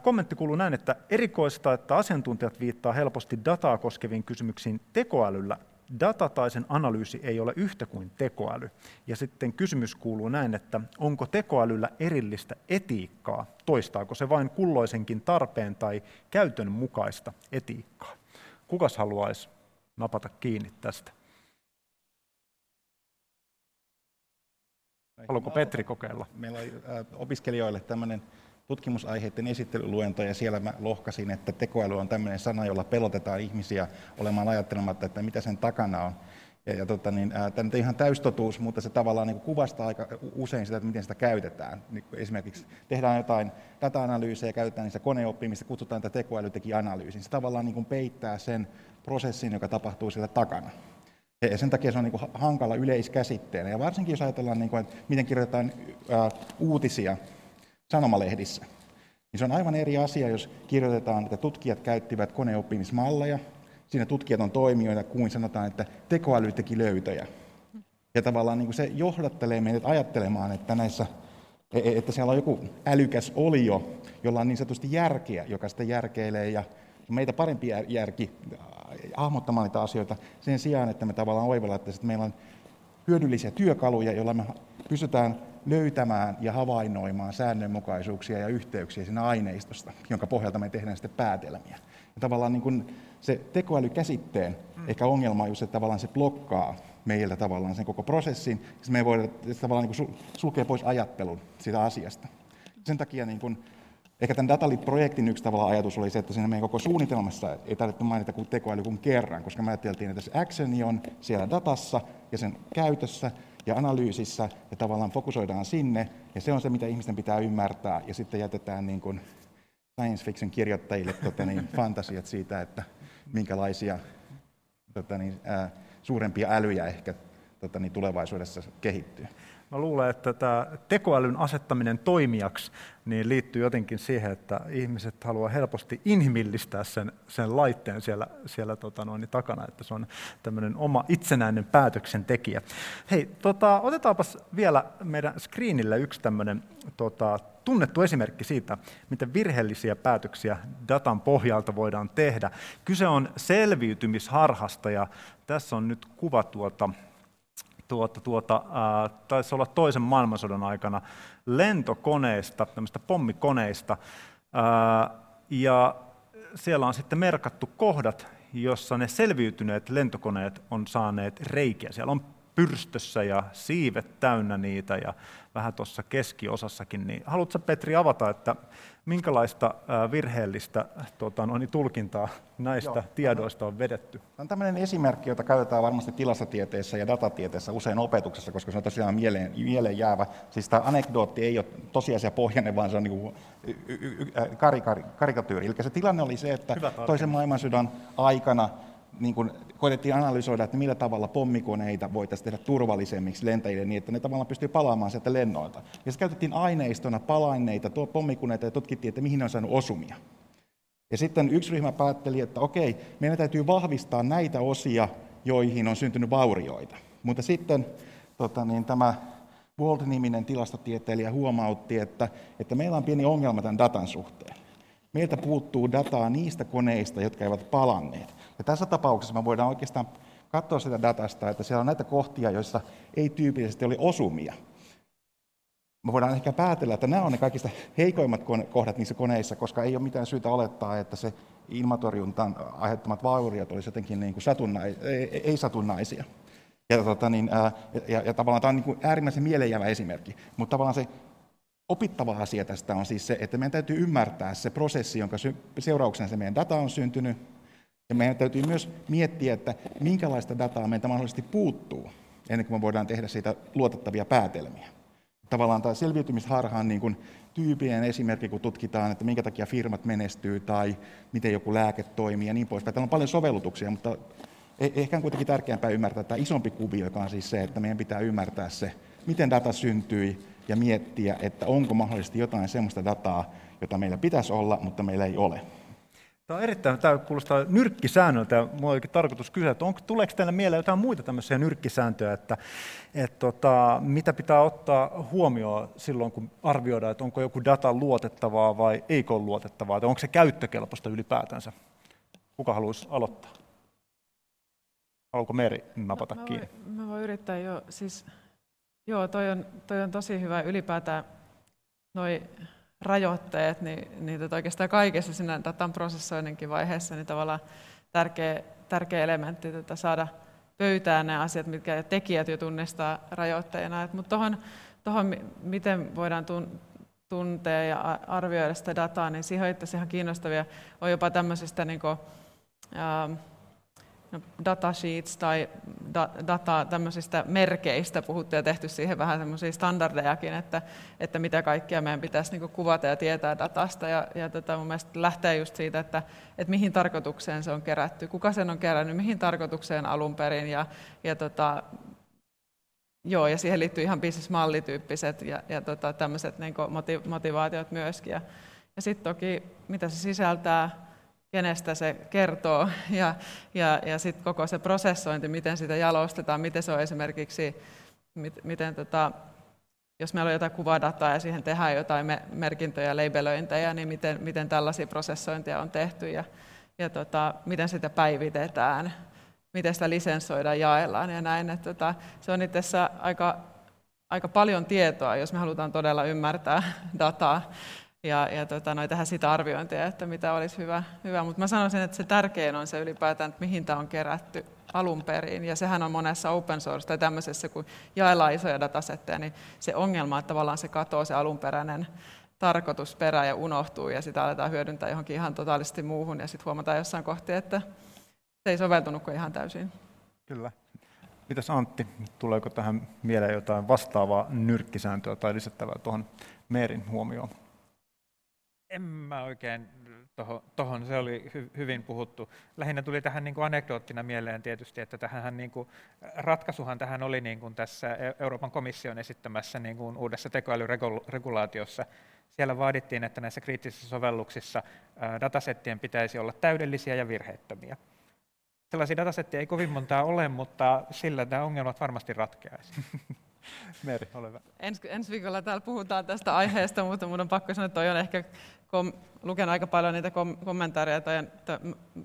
Kommentti kuuluu näin, että erikoista, että asiantuntijat viittaa helposti dataa koskeviin kysymyksiin tekoälyllä data tai sen analyysi ei ole yhtä kuin tekoäly. Ja sitten kysymys kuuluu näin, että onko tekoälyllä erillistä etiikkaa? Toistaako se vain kulloisenkin tarpeen tai käytön mukaista etiikkaa? Kukas haluaisi napata kiinni tästä? Haluatko Petri kokeilla? Meillä oli opiskelijoille tämmöinen tutkimusaiheiden esittelyluento ja siellä mä lohkasin, että tekoäly on tämmöinen sana, jolla pelotetaan ihmisiä olemaan ajattelematta, että mitä sen takana on. Ja, ja tota, niin, tämä on ihan täystotuus, mutta se tavallaan niin kuvastaa aika usein sitä, että miten sitä käytetään. Niin esimerkiksi tehdään jotain data-analyysejä, käytetään niissä koneoppimista, kutsutaan, että tekoäly teki analyysin. Se tavallaan niin peittää sen prosessin, joka tapahtuu siellä takana. Ja sen takia se on niin hankala yleiskäsitteenä. Ja varsinkin jos ajatellaan, niin kuin, että miten kirjoitetaan ää, uutisia, sanomalehdissä. Niin se on aivan eri asia, jos kirjoitetaan, että tutkijat käyttivät koneoppimismalleja, siinä tutkijat on toimijoita, kuin sanotaan, että tekoäly teki löytöjä. Ja tavallaan niin kuin se johdattelee meidät ajattelemaan, että, näissä, e, e, että siellä on joku älykäs olio, jolla on niin sanotusti järkeä, joka sitä järkeilee ja meitä parempi järki äh, hahmottamaan niitä asioita sen sijaan, että me tavallaan oivallaan, että meillä on hyödyllisiä työkaluja, joilla me pystytään löytämään ja havainnoimaan säännönmukaisuuksia ja yhteyksiä siinä aineistosta, jonka pohjalta me tehdään sitten päätelmiä. Ja tavallaan niin kuin se tekoälykäsitteen mm. ehkä ongelma on just, että tavallaan se blokkaa meiltä tavallaan sen koko prosessin, ja me ei voida tavallaan niin kuin sulkea pois ajattelun siitä asiasta. Sen takia niin kuin, ehkä tämän Datalit-projektin yksi tavalla ajatus oli se, että siinä meidän koko suunnitelmassa ei tarvitse mainita kuin tekoäly kuin kerran, koska me ajateltiin, että se actioni on siellä datassa ja sen käytössä, ja analyysissä ja tavallaan fokusoidaan sinne, ja se on se, mitä ihmisten pitää ymmärtää, ja sitten jätetään niin kuin science fiction kirjoittajille tota niin, fantasiat siitä, että minkälaisia tota niin, ää, suurempia älyjä ehkä tota niin, tulevaisuudessa kehittyy. Mä luulen, että tämä tekoälyn asettaminen toimijaksi niin liittyy jotenkin siihen, että ihmiset haluaa helposti inhimillistää sen, sen laitteen siellä, siellä tota noin, takana, että se on tämmöinen oma itsenäinen päätöksentekijä. Hei, tota, otetaanpas vielä meidän screenille yksi tämmöinen tota, tunnettu esimerkki siitä, miten virheellisiä päätöksiä datan pohjalta voidaan tehdä. Kyse on selviytymisharhasta ja tässä on nyt kuva tuota, tuota, tuota, ää, taisi olla toisen maailmansodan aikana lentokoneista, tämmöistä pommikoneista, ää, ja siellä on sitten merkattu kohdat, jossa ne selviytyneet lentokoneet on saaneet reikiä. Siellä on pyrstössä ja siivet täynnä niitä ja vähän tuossa keskiosassakin. Niin haluatko Petri avata, että minkälaista virheellistä tuota, noin, tulkintaa näistä Joo. tiedoista on vedetty? Tämä on tämmöinen esimerkki, jota käytetään varmasti tilastotieteessä ja datatieteessä usein opetuksessa, koska se on tosiaan mieleen, mieleen jäävä. Siis tämä anekdootti ei ole pohjainen, vaan se on niin karikatyyri. Eli se tilanne oli se, että toisen maailmansodan aikana niin kuin koitettiin analysoida, että millä tavalla pommikoneita voitaisiin tehdä turvallisemmiksi lentäjille niin, että ne tavallaan pystyy palaamaan sieltä lennoilta. Ja käytettiin aineistona palaineita pommikoneita ja tutkittiin, että mihin ne on saanut osumia. Ja sitten yksi ryhmä päätteli, että okei, meidän täytyy vahvistaa näitä osia, joihin on syntynyt vaurioita. Mutta sitten tota niin, tämä Walt-niminen tilastotieteilijä huomautti, että, että meillä on pieni ongelma tämän datan suhteen. Meiltä puuttuu dataa niistä koneista, jotka eivät palanneet. Ja tässä tapauksessa me voidaan oikeastaan katsoa sitä datasta, että siellä on näitä kohtia, joissa ei tyypillisesti ole osumia. Me voidaan ehkä päätellä, että nämä on ne kaikista heikoimmat kohdat niissä koneissa, koska ei ole mitään syytä olettaa, että se ilmatorjuntan aiheuttamat vauriot olisivat jotenkin niin kuin satunnai, ei, ei satunnaisia. Ja, tota niin, ää, ja, ja tavallaan tämä on niin kuin äärimmäisen mieleenjäävä esimerkki, mutta tavallaan se opittava asia tästä on siis se, että meidän täytyy ymmärtää se prosessi, jonka seurauksena se meidän data on syntynyt, ja meidän täytyy myös miettiä, että minkälaista dataa meiltä mahdollisesti puuttuu, ennen kuin me voidaan tehdä siitä luotettavia päätelmiä. Tavallaan tämä selviytymisharha on niin kuin tyypillinen esimerkki, kun tutkitaan, että minkä takia firmat menestyy tai miten joku lääke toimii ja niin poispäin. Täällä on paljon sovellutuksia, mutta e- ehkä on kuitenkin tärkeämpää ymmärtää tämä isompi kuvio, joka on siis se, että meidän pitää ymmärtää se, miten data syntyi ja miettiä, että onko mahdollisesti jotain sellaista dataa, jota meillä pitäisi olla, mutta meillä ei ole. Tämä on erittäin, tämä kuulostaa nyrkkisäännöltä, ja minulla olikin tarkoitus kysyä, että onko, tuleeko teille mieleen jotain muita tämmöisiä nyrkkisääntöjä, että, että tota, mitä pitää ottaa huomioon silloin, kun arvioidaan, että onko joku data luotettavaa vai eikö ole luotettavaa, että onko se käyttökelpoista ylipäätänsä? Kuka haluaisi aloittaa? Haluaako Meri napata mä, kiinni? Mä voin, mä voin yrittää jo, siis joo, toi on, toi on tosi hyvä ylipäätään noi rajoitteet, niin, niin tota oikeastaan kaikessa siinä datan prosessoinninkin vaiheessa niin tavallaan tärkeä, tärkeä elementti tota saada pöytään ne asiat, mitkä tekijät jo tunnistaa rajoitteina. Mutta tuohon, tohon, miten voidaan tun, tuntea ja arvioida sitä dataa, niin siihen on ihan kiinnostavia. On jopa tämmöisistä niin kuin, ää, datasheets tai da, data tämmöisistä merkeistä puhuttu ja tehty siihen vähän semmoisia standardejakin, että, että mitä kaikkea meidän pitäisi niin kuvata ja tietää datasta. Ja, ja tota, mun mielestä lähtee just siitä, että, että mihin tarkoitukseen se on kerätty, kuka sen on kerännyt, mihin tarkoitukseen alun perin ja, ja tota, Joo, ja siihen liittyy ihan bisnesmallityyppiset ja, ja tota, tämmöiset niin motivaatiot myöskin. Ja, ja sitten toki, mitä se sisältää, kenestä se kertoo ja, ja, ja sitten koko se prosessointi, miten sitä jalostetaan, miten se on esimerkiksi, mit, miten tota, jos meillä on jotain kuvadataa ja siihen tehdään jotain merkintöjä ja labelöintejä, niin miten, miten tällaisia prosessointeja on tehty ja, ja tota, miten sitä päivitetään, miten sitä lisensoidaan, jaellaan ja näin. Että tota, se on itse asiassa aika, aika paljon tietoa, jos me halutaan todella ymmärtää dataa ja, ja tota, no, tehdä sitä arviointia, että mitä olisi hyvä. hyvä. Mutta mä sanoisin, että se tärkein on se ylipäätään, että mihin tämä on kerätty alun perin. Ja sehän on monessa open source tai tämmöisessä, kun jaellaan isoja datasetteja, niin se ongelma, että tavallaan se katoo se alunperäinen tarkoitusperä ja unohtuu ja sitä aletaan hyödyntää johonkin ihan totaalisesti muuhun ja sitten huomataan jossain kohti, että se ei soveltunutkaan ihan täysin. Kyllä. Mitäs Antti, tuleeko tähän mieleen jotain vastaavaa nyrkkisääntöä tai lisättävää tuohon Meerin huomioon? En mä oikein tuohon, se oli hy, hyvin puhuttu. Lähinnä tuli tähän niin kuin anekdoottina mieleen tietysti, että tähän niin kuin, ratkaisuhan tähän oli niin kuin tässä e- Euroopan komission esittämässä niin kuin uudessa tekoälyregulaatiossa. Siellä vaadittiin, että näissä kriittisissä sovelluksissa datasettien pitäisi olla täydellisiä ja virheettömiä. Sellaisia datasetteja ei kovin montaa ole, mutta sillä nämä ongelmat varmasti ratkeaisivat. Meri, ole hyvä. Ens, ensi viikolla täällä puhutaan tästä aiheesta, mutta minun on pakko sanoa, että toi on ehkä kom, lukenut aika paljon niitä kom, kommentaareja, tai, että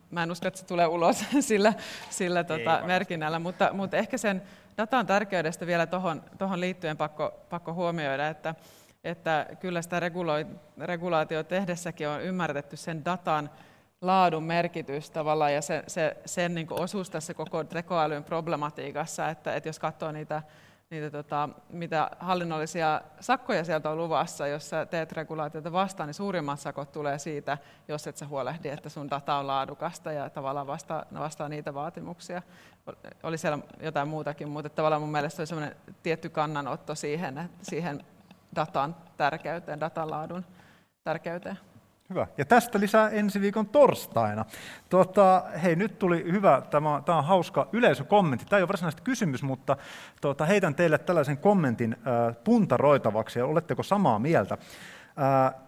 mä en usko, että se tulee ulos sillä, sillä tota, merkinnällä, mutta, mutta ehkä sen datan tärkeydestä vielä tuohon liittyen pakko, pakko huomioida, että, että kyllä sitä regulaatio tehdessäkin on ymmärretty sen datan laadun merkitys tavallaan ja se, se, sen niin osuus tässä koko tekoälyn problematiikassa, että, että jos katsoo niitä niitä tota, mitä hallinnollisia sakkoja sieltä on luvassa, jos sä teet regulaatiota vastaan, niin suurimmat sakot tulee siitä, jos et sä huolehdi, että sun data on laadukasta ja tavallaan vastaa, vastaa niitä vaatimuksia. Oli siellä jotain muutakin, mutta tavallaan mun mielestä oli sellainen tietty kannanotto siihen, siihen datan tärkeyteen, datan laadun tärkeyteen. Hyvä. Ja tästä lisää ensi viikon torstaina. Tota, hei, nyt tuli hyvä, tämä, tämä on hauska yleisökommentti. Tämä ei ole varsinaisesti kysymys, mutta tota, heitän teille tällaisen kommentin äh, puntaroitavaksi, ja oletteko samaa mieltä?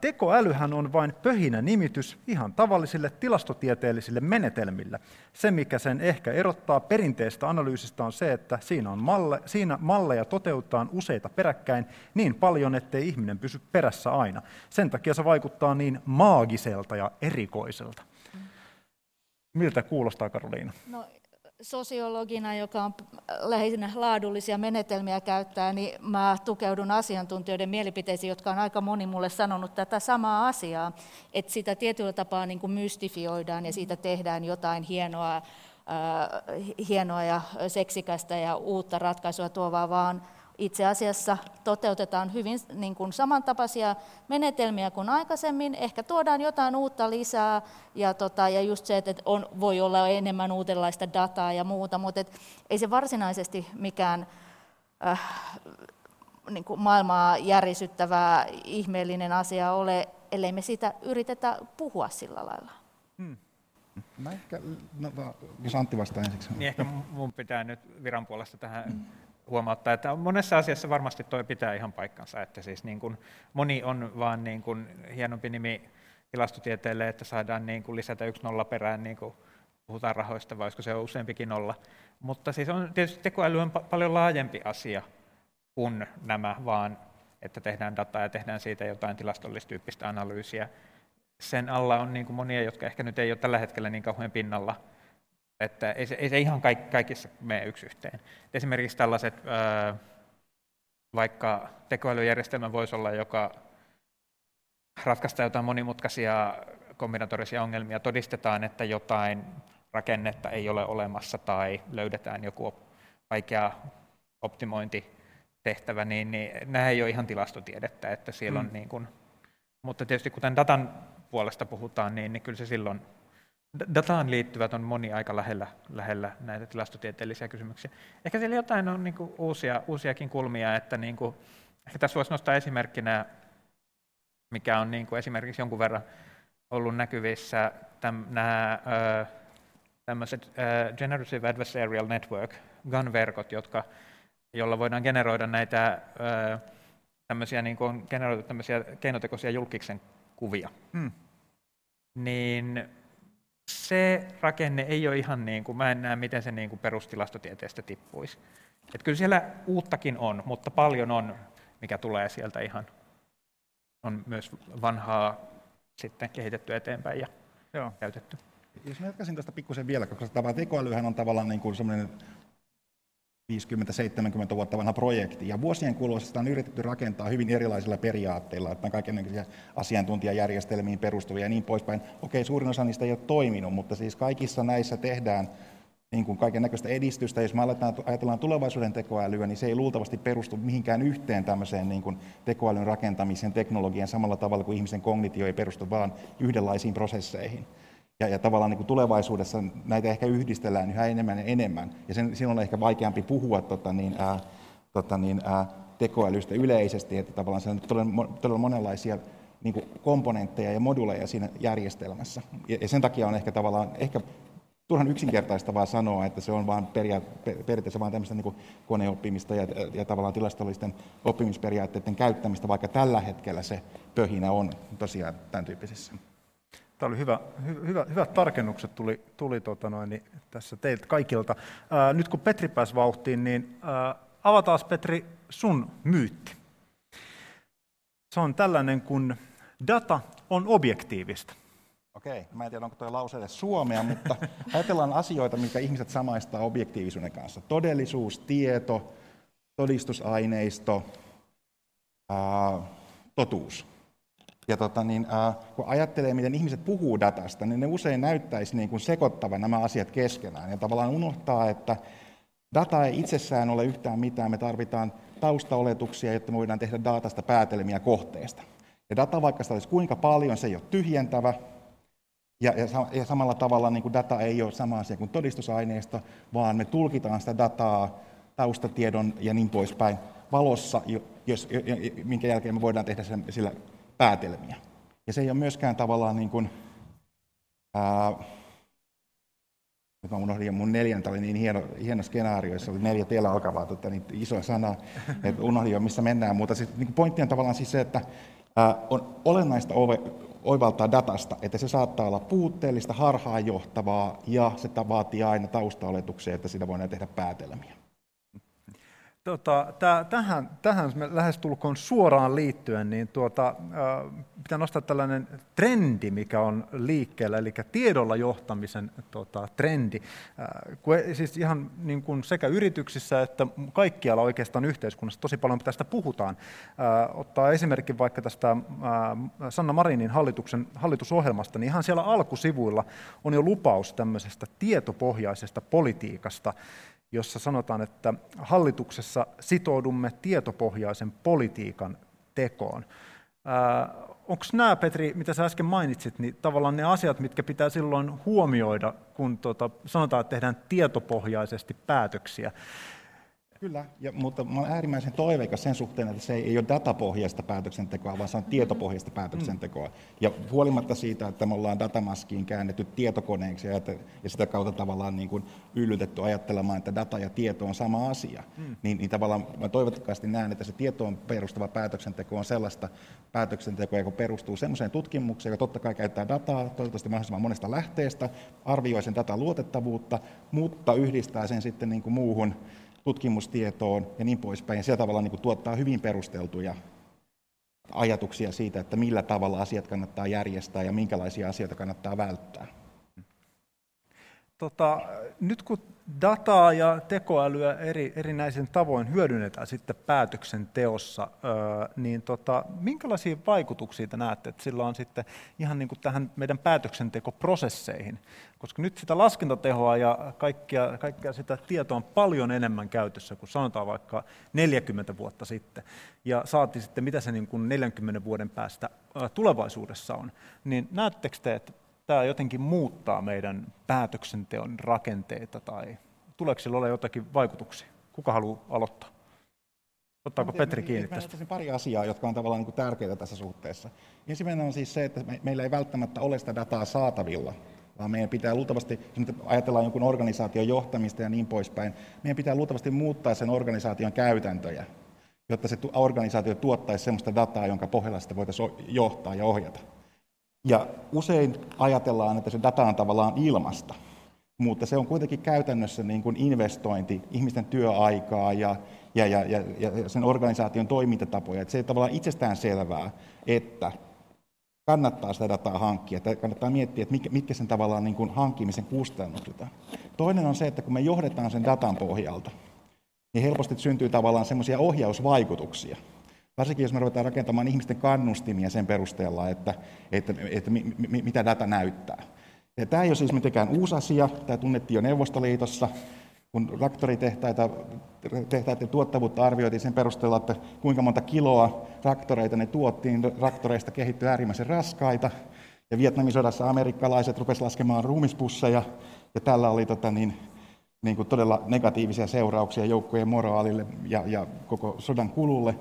Tekoälyhän on vain pöhinä nimitys ihan tavallisille tilastotieteellisille menetelmille. Se, mikä sen ehkä erottaa perinteistä analyysistä, on se, että siinä, on malle, siinä malleja toteutetaan useita peräkkäin niin paljon, ettei ihminen pysy perässä aina. Sen takia se vaikuttaa niin maagiselta ja erikoiselta. Miltä kuulostaa, Karoliina? No, sosiologina, joka on lähinnä laadullisia menetelmiä käyttää, niin mä tukeudun asiantuntijoiden mielipiteisiin, jotka on aika moni mulle sanonut tätä samaa asiaa, että sitä tietyllä tapaa niin kuin mystifioidaan ja siitä tehdään jotain hienoa, äh, hienoa ja seksikästä ja uutta ratkaisua tuovaa, vaan itse asiassa toteutetaan hyvin niin kuin samantapaisia menetelmiä kuin aikaisemmin. Ehkä tuodaan jotain uutta lisää ja, tota, ja just se, että on, voi olla enemmän uudenlaista dataa ja muuta, mutta et ei se varsinaisesti mikään äh, niin kuin maailmaa järisyttävää ihmeellinen asia ole, ellei me sitä yritetä puhua sillä lailla. Hmm. Mä ehkä, no, jos Antti vastaa ensiksi. Niin ehkä mun pitää nyt viran puolesta tähän huomauttaa, että monessa asiassa varmasti tuo pitää ihan paikkansa, että siis niin kuin moni on vaan niin kuin hienompi nimi tilastotieteelle, että saadaan niin kuin lisätä yksi nolla perään, niin kuin puhutaan rahoista, vai se useampikin nolla. Mutta siis on tietysti tekoäly on paljon laajempi asia kuin nämä, vaan että tehdään dataa ja tehdään siitä jotain tilastollistyyppistä analyysiä. Sen alla on niin kuin monia, jotka ehkä nyt ei ole tällä hetkellä niin kauhean pinnalla, että ei se, ei se ihan kaik, kaikissa mene yksi yhteen. Esimerkiksi tällaiset, vaikka tekoälyjärjestelmä voisi olla, joka ratkaista jotain monimutkaisia kombinatorisia ongelmia, todistetaan, että jotain rakennetta ei ole olemassa tai löydetään joku vaikea optimointitehtävä, niin, niin nämä ei ole ihan tilastotiedettä, että siellä mm. on niin kuin, mutta tietysti kuten datan puolesta puhutaan, niin, niin kyllä se silloin dataan liittyvät on moni aika lähellä, lähellä näitä tilastotieteellisiä kysymyksiä. Ehkä siellä jotain on niin kuin uusia, uusiakin kulmia, että niin kuin, ehkä tässä voisi nostaa esimerkkinä, mikä on niin kuin esimerkiksi jonkun verran ollut näkyvissä täm, nämä tämmöiset Generative Adversarial Network, GAN-verkot, jotka, jolla voidaan generoida näitä tämmöisiä, niin kuin generoida tämmöisiä keinotekoisia julkiksen kuvia. Hmm. Niin se rakenne ei ole ihan niin kuin, mä en näe, miten se niin kuin perustilastotieteestä tippuisi. Et kyllä siellä uuttakin on, mutta paljon on, mikä tulee sieltä ihan, on myös vanhaa sitten kehitetty eteenpäin ja Joo. käytetty. Jos mä jatkaisin tästä pikkusen vielä, koska tämä tekoälyhän on tavallaan niin kuin semmoinen 50-70 vuotta vanha projekti, ja vuosien kuluessa sitä on yritetty rakentaa hyvin erilaisilla periaatteilla, että on kaikenlaisia asiantuntijajärjestelmiin perustuvia ja niin poispäin. Okei, suurin osa niistä ei ole toiminut, mutta siis kaikissa näissä tehdään niin kuin kaiken näköistä edistystä. Jos me aletaan, ajatellaan tulevaisuuden tekoälyä, niin se ei luultavasti perustu mihinkään yhteen tämmöiseen niin kuin tekoälyn rakentamiseen teknologian samalla tavalla kuin ihmisen kognitio ei perustu vaan yhdenlaisiin prosesseihin. Ja, ja tavallaan niin kuin tulevaisuudessa näitä ehkä yhdistellään yhä enemmän ja enemmän. Ja sen, silloin on ehkä vaikeampi puhua tota niin, ää, tota niin, ää, tekoälystä yleisesti, että tavallaan se on todella, todella monenlaisia niin kuin komponentteja ja moduleja siinä järjestelmässä. Ja, ja sen takia on ehkä tavallaan ehkä turhan yksinkertaistavaa sanoa, että se on vain periaatteessa vain tämmöistä niin koneoppimista ja, ja tavallaan tilastollisten oppimisperiaatteiden käyttämistä, vaikka tällä hetkellä se pöhinä on tosiaan tämän tyyppisissä. Tämä oli hyvä, hy, hyvä, hyvät tarkennukset tuli, tuli tota noin, niin tässä teiltä kaikilta. Ää, nyt kun Petri pääsi vauhtiin, niin ää, avataan Petri sun myytti. Se on tällainen, kun data on objektiivista. Okei, mä en tiedä onko tuo lause edes suomea, mutta ajatellaan asioita, mitkä ihmiset samaistaa objektiivisuuden kanssa. Todellisuus, tieto, todistusaineisto, ää, totuus. Ja tota, niin, ää, kun ajattelee, miten ihmiset puhuu datasta, niin ne usein näyttäisi niin kuin sekoittavan nämä asiat keskenään. Ja tavallaan unohtaa, että data ei itsessään ole yhtään mitään. Me tarvitaan taustaoletuksia, jotta me voidaan tehdä datasta päätelmiä kohteesta. Ja data, vaikka sitä olisi kuinka paljon, se ei ole tyhjentävä. Ja, ja, ja samalla tavalla niin kuin data ei ole sama asia kuin todistusaineisto, vaan me tulkitaan sitä dataa taustatiedon ja niin poispäin valossa, jos, minkä jälkeen me voidaan tehdä sen, sillä päätelmiä. Ja se ei ole myöskään tavallaan niin kuin, ää, nyt mä unohdin mun neljän, oli niin hieno, hieno skenaario, jossa oli neljä teillä alkavaa tota, niin iso sana, että unohdin jo missä mennään, mutta siis, niin pointti on tavallaan siis se, että ää, on olennaista oivaltaa datasta, että se saattaa olla puutteellista, harhaanjohtavaa ja se vaatii aina taustaoletuksia, että sitä voidaan tehdä päätelmiä. Tota, tähän, tähän lähestulkoon suoraan liittyen, niin tuota, pitää nostaa tällainen trendi, mikä on liikkeellä, eli tiedolla johtamisen tota, trendi. Kun, e, siis ihan niin kuin sekä yrityksissä että kaikkialla oikeastaan yhteiskunnassa tosi paljon tästä puhutaan. Ottaa esimerkki vaikka tästä Sanna Marinin hallituksen, hallitusohjelmasta, niin ihan siellä alkusivuilla on jo lupaus tämmöisestä tietopohjaisesta politiikasta, jossa sanotaan, että hallituksessa sitoudumme tietopohjaisen politiikan tekoon. Onko nämä, Petri, mitä sä äsken mainitsit, niin tavallaan ne asiat, mitkä pitää silloin huomioida, kun tuota, sanotaan, että tehdään tietopohjaisesti päätöksiä? Kyllä, ja, mutta mä olen äärimmäisen toiveikas sen suhteen, että se ei ole datapohjaista päätöksentekoa, vaan se on tietopohjaista päätöksentekoa. Ja huolimatta siitä, että me ollaan datamaskiin käännetty tietokoneeksi ja, ja sitä kautta tavallaan niin kuin yllytetty ajattelemaan, että data ja tieto on sama asia, mm. niin, niin tavallaan mä toivottavasti näen, että se tietoon perustuva päätöksenteko on sellaista päätöksentekoa, joka perustuu sellaiseen tutkimukseen, joka totta kai käyttää dataa, toivottavasti mahdollisimman monesta lähteestä, arvioi sen datan luotettavuutta, mutta yhdistää sen sitten niin kuin muuhun tutkimustietoon ja niin poispäin. Sillä tavalla niin kuin tuottaa hyvin perusteltuja ajatuksia siitä, että millä tavalla asiat kannattaa järjestää ja minkälaisia asioita kannattaa välttää. Tota, nyt kun dataa ja tekoälyä eri, erinäisen tavoin hyödynnetään sitten päätöksenteossa, niin tota, minkälaisia vaikutuksia te näette, että sillä on sitten ihan niin kuin tähän meidän päätöksentekoprosesseihin? Koska nyt sitä laskentatehoa ja kaikkia, kaikkia sitä tietoa on paljon enemmän käytössä kuin sanotaan vaikka 40 vuotta sitten. Ja saatiin sitten, mitä se niin kuin 40 vuoden päästä tulevaisuudessa on. Niin näettekö te, että tämä jotenkin muuttaa meidän päätöksenteon rakenteita tai tuleeko sillä olla jotakin vaikutuksia? Kuka haluaa aloittaa? Ottaako Petri kiinni tästä? pari asiaa, jotka on tavallaan niin tärkeitä tässä suhteessa. Ensimmäinen on siis se, että me, meillä ei välttämättä ole sitä dataa saatavilla, vaan meidän pitää luultavasti, jos ajatellaan jonkun organisaation johtamista ja niin poispäin, meidän pitää luultavasti muuttaa sen organisaation käytäntöjä, jotta se organisaatio tuottaisi sellaista dataa, jonka pohjalla sitä voitaisiin johtaa ja ohjata. Ja usein ajatellaan, että se data on tavallaan ilmasta, mutta se on kuitenkin käytännössä niin kuin investointi ihmisten työaikaa ja, ja, ja, ja, ja sen organisaation toimintatapoja. Että se ei tavallaan itsestään selvää, että kannattaa sitä dataa hankkia, että kannattaa miettiä, että mitkä, mitkä sen tavallaan niin kuin hankkimisen kustannukset on. Toinen on se, että kun me johdetaan sen datan pohjalta, niin helposti syntyy tavallaan semmoisia ohjausvaikutuksia. Varsinkin jos me ruvetaan rakentamaan ihmisten kannustimia sen perusteella, että, että, että mi, mi, mitä data näyttää. Ja tämä ei ole siis mitenkään uusi asia, tämä tunnettiin jo Neuvostoliitossa, kun traktoritehtaita tuottavuutta arvioitiin sen perusteella, että kuinka monta kiloa traktoreita ne tuottiin, niin traktoreista kehittyi äärimmäisen raskaita, ja Vietnamin sodassa amerikkalaiset rupesivat laskemaan ruumispusseja, ja tällä oli tota, niin, niin kuin todella negatiivisia seurauksia joukkojen moraalille ja, ja koko sodan kululle.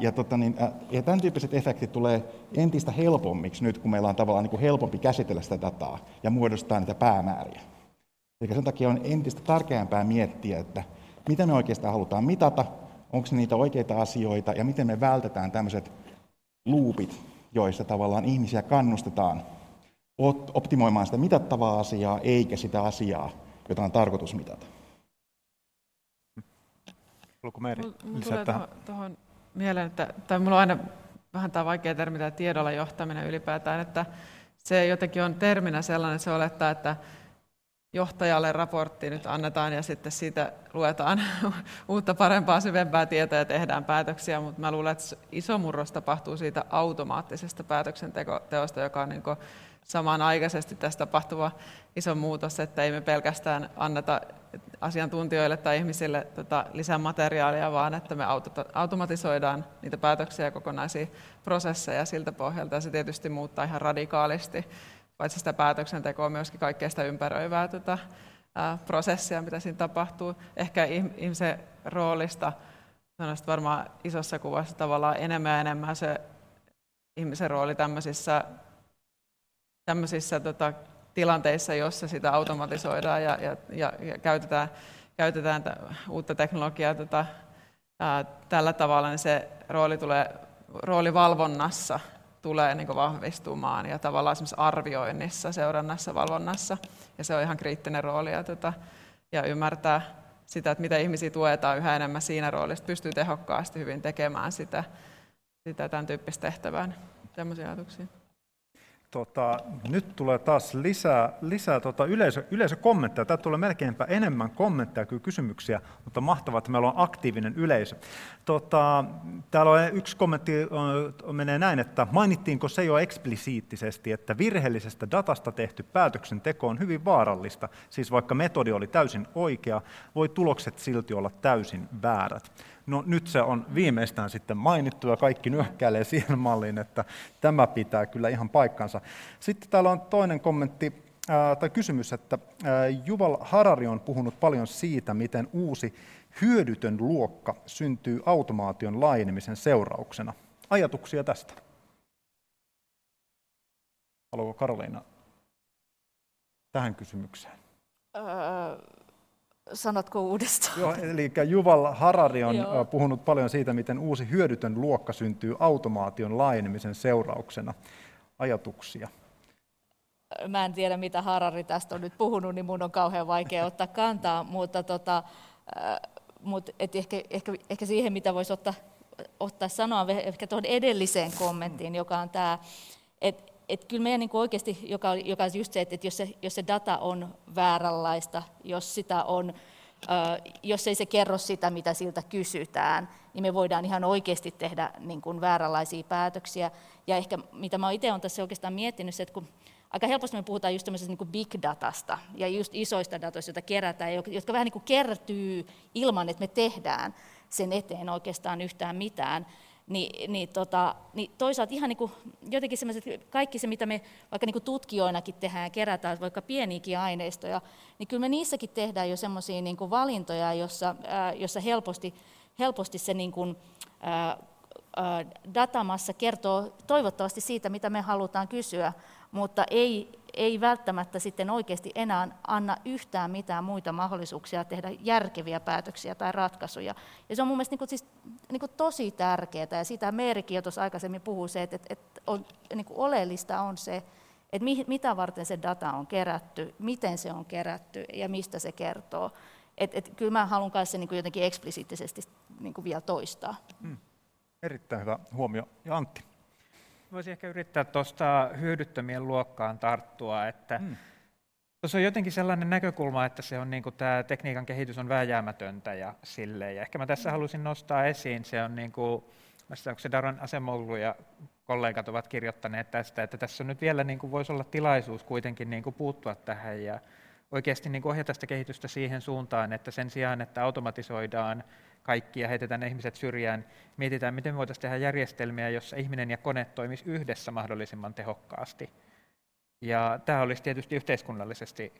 Ja, tota niin, ja tämän tyyppiset efektit tulee entistä helpommiksi nyt, kun meillä on tavallaan niin kuin helpompi käsitellä sitä dataa ja muodostaa niitä päämääriä. Eli sen takia on entistä tärkeämpää miettiä, että mitä me oikeastaan halutaan mitata, onko niitä oikeita asioita ja miten me vältetään tämmöiset luupit, joissa tavallaan ihmisiä kannustetaan optimoimaan sitä mitattavaa asiaa, eikä sitä asiaa, jota on tarkoitus mitata. Haluatko Meeri lisätä tuohon mieleen, että, tai minulla on aina vähän tämä vaikea termi, tämä tiedolla johtaminen ylipäätään, että se jotenkin on terminä sellainen, se olettaa, että johtajalle raportti nyt annetaan ja sitten siitä luetaan uutta, parempaa, syvempää tietoa ja tehdään päätöksiä, mutta mä luulen, että iso murros tapahtuu siitä automaattisesta päätöksenteosta, joka on niin samanaikaisesti tässä tapahtuva iso muutos, että ei me pelkästään anneta asiantuntijoille tai ihmisille tota lisämateriaalia, vaan että me automatisoidaan niitä päätöksiä ja kokonaisia prosesseja siltä pohjalta. Ja se tietysti muuttaa ihan radikaalisti paitsi sitä päätöksentekoa, myöskin kaikkea sitä ympäröivää tota, ää, prosessia, mitä siinä tapahtuu. Ehkä ihmisen roolista, varmaan isossa kuvassa tavallaan enemmän ja enemmän se ihmisen rooli tämmöisissä, tämmöisissä tota, tilanteissa, jossa sitä automatisoidaan ja, ja, ja, ja käytetään, käytetään uutta teknologiaa tota, ää, tällä tavalla, niin se rooli tulee roolivalvonnassa tulee niin vahvistumaan ja tavallaan arvioinnissa, seurannassa, valvonnassa. Ja se on ihan kriittinen rooli ja, tota, ja ymmärtää sitä, että mitä ihmisiä tuetaan yhä enemmän siinä roolissa, pystyy tehokkaasti hyvin tekemään sitä, sitä tämän tyyppistä tehtävää. Tämmöisiä ajatuksia. Tota, nyt tulee taas lisää, lisää tota yleisö, yleisökommentteja. Täällä tulee melkeinpä enemmän kommentteja kuin kysymyksiä, mutta mahtavaa, että meillä on aktiivinen yleisö. Tota, täällä on yksi kommentti menee näin, että mainittiinko se jo eksplisiittisesti, että virheellisestä datasta tehty päätöksenteko on hyvin vaarallista. Siis vaikka metodi oli täysin oikea, voi tulokset silti olla täysin väärät. No nyt se on viimeistään sitten mainittu ja kaikki nyökkäilee siihen malliin, että tämä pitää kyllä ihan paikkansa. Sitten täällä on toinen kommentti. tai kysymys, että Juval Harari on puhunut paljon siitä, miten uusi hyödytön luokka syntyy automaation laajenemisen seurauksena. Ajatuksia tästä? Haluaako Karoliina tähän kysymykseen? Öö, sanotko uudestaan? Joo, eli Juval Harari on Joo. puhunut paljon siitä, miten uusi hyödytön luokka syntyy automaation laajenemisen seurauksena. Ajatuksia? Mä en tiedä, mitä Harari tästä on nyt puhunut, niin mun on kauhean vaikea ottaa kantaa, mutta tota, mutta et ehkä, ehkä, ehkä siihen, mitä voisi ottaa, ottaa sanoa, ehkä tuohon edelliseen kommenttiin, joka on tämä, että et kyllä meidän niin oikeasti, joka, joka on just se, että jos se, jos se data on vääränlaista, jos, sitä on, jos ei se kerro sitä, mitä siltä kysytään, niin me voidaan ihan oikeasti tehdä niin kuin vääränlaisia päätöksiä. Ja ehkä mitä mä itse olen tässä oikeastaan miettinyt, se, että kun aika helposti me puhutaan just tämmöisestä niin big datasta ja just isoista datoista, joita kerätään, jotka vähän niin kuin kertyy ilman, että me tehdään sen eteen oikeastaan yhtään mitään. Niin, niin, tota, niin toisaalta ihan niin kuin, jotenkin semmoiset, kaikki se, mitä me vaikka niin kuin tutkijoinakin tehdään kerätään, vaikka pieniäkin aineistoja, niin kyllä me niissäkin tehdään jo semmoisia niin valintoja, jossa, ää, jossa helposti, helposti se niin kuin, ää, datamassa kertoo toivottavasti siitä, mitä me halutaan kysyä, mutta ei, ei välttämättä sitten oikeasti enää anna yhtään mitään muita mahdollisuuksia tehdä järkeviä päätöksiä tai ratkaisuja. Ja se on mun mielestä niin kuin, siis, niin kuin tosi tärkeää, ja sitä Meerikin jo tuossa aikaisemmin puhui se, että, että, on, niin kuin oleellista on se, että mi, mitä varten se data on kerätty, miten se on kerätty ja mistä se kertoo. Et, et, kyllä mä haluan kanssa se niin kuin jotenkin eksplisiittisesti niin kuin vielä toistaa. Hmm. Erittäin hyvä huomio. Ja Antti? Voisin ehkä yrittää tuosta hyödyttömien luokkaan tarttua, että hmm. Tuossa on jotenkin sellainen näkökulma, että se on niin kuin tämä tekniikan kehitys on vääjäämätöntä ja silleen. Ja ehkä mä tässä halusin nostaa esiin, se on niin kuin, onko se Daron Asemoglu ja kollegat ovat kirjoittaneet tästä, että tässä on nyt vielä niin kuin voisi olla tilaisuus kuitenkin niin kuin puuttua tähän ja oikeasti niin ohjata sitä kehitystä siihen suuntaan, että sen sijaan, että automatisoidaan kaikki ja heitetään ihmiset syrjään, mietitään, miten me voitaisiin tehdä järjestelmiä, jossa ihminen ja kone toimisi yhdessä mahdollisimman tehokkaasti. Ja tämä olisi tietysti yhteiskunnallisesti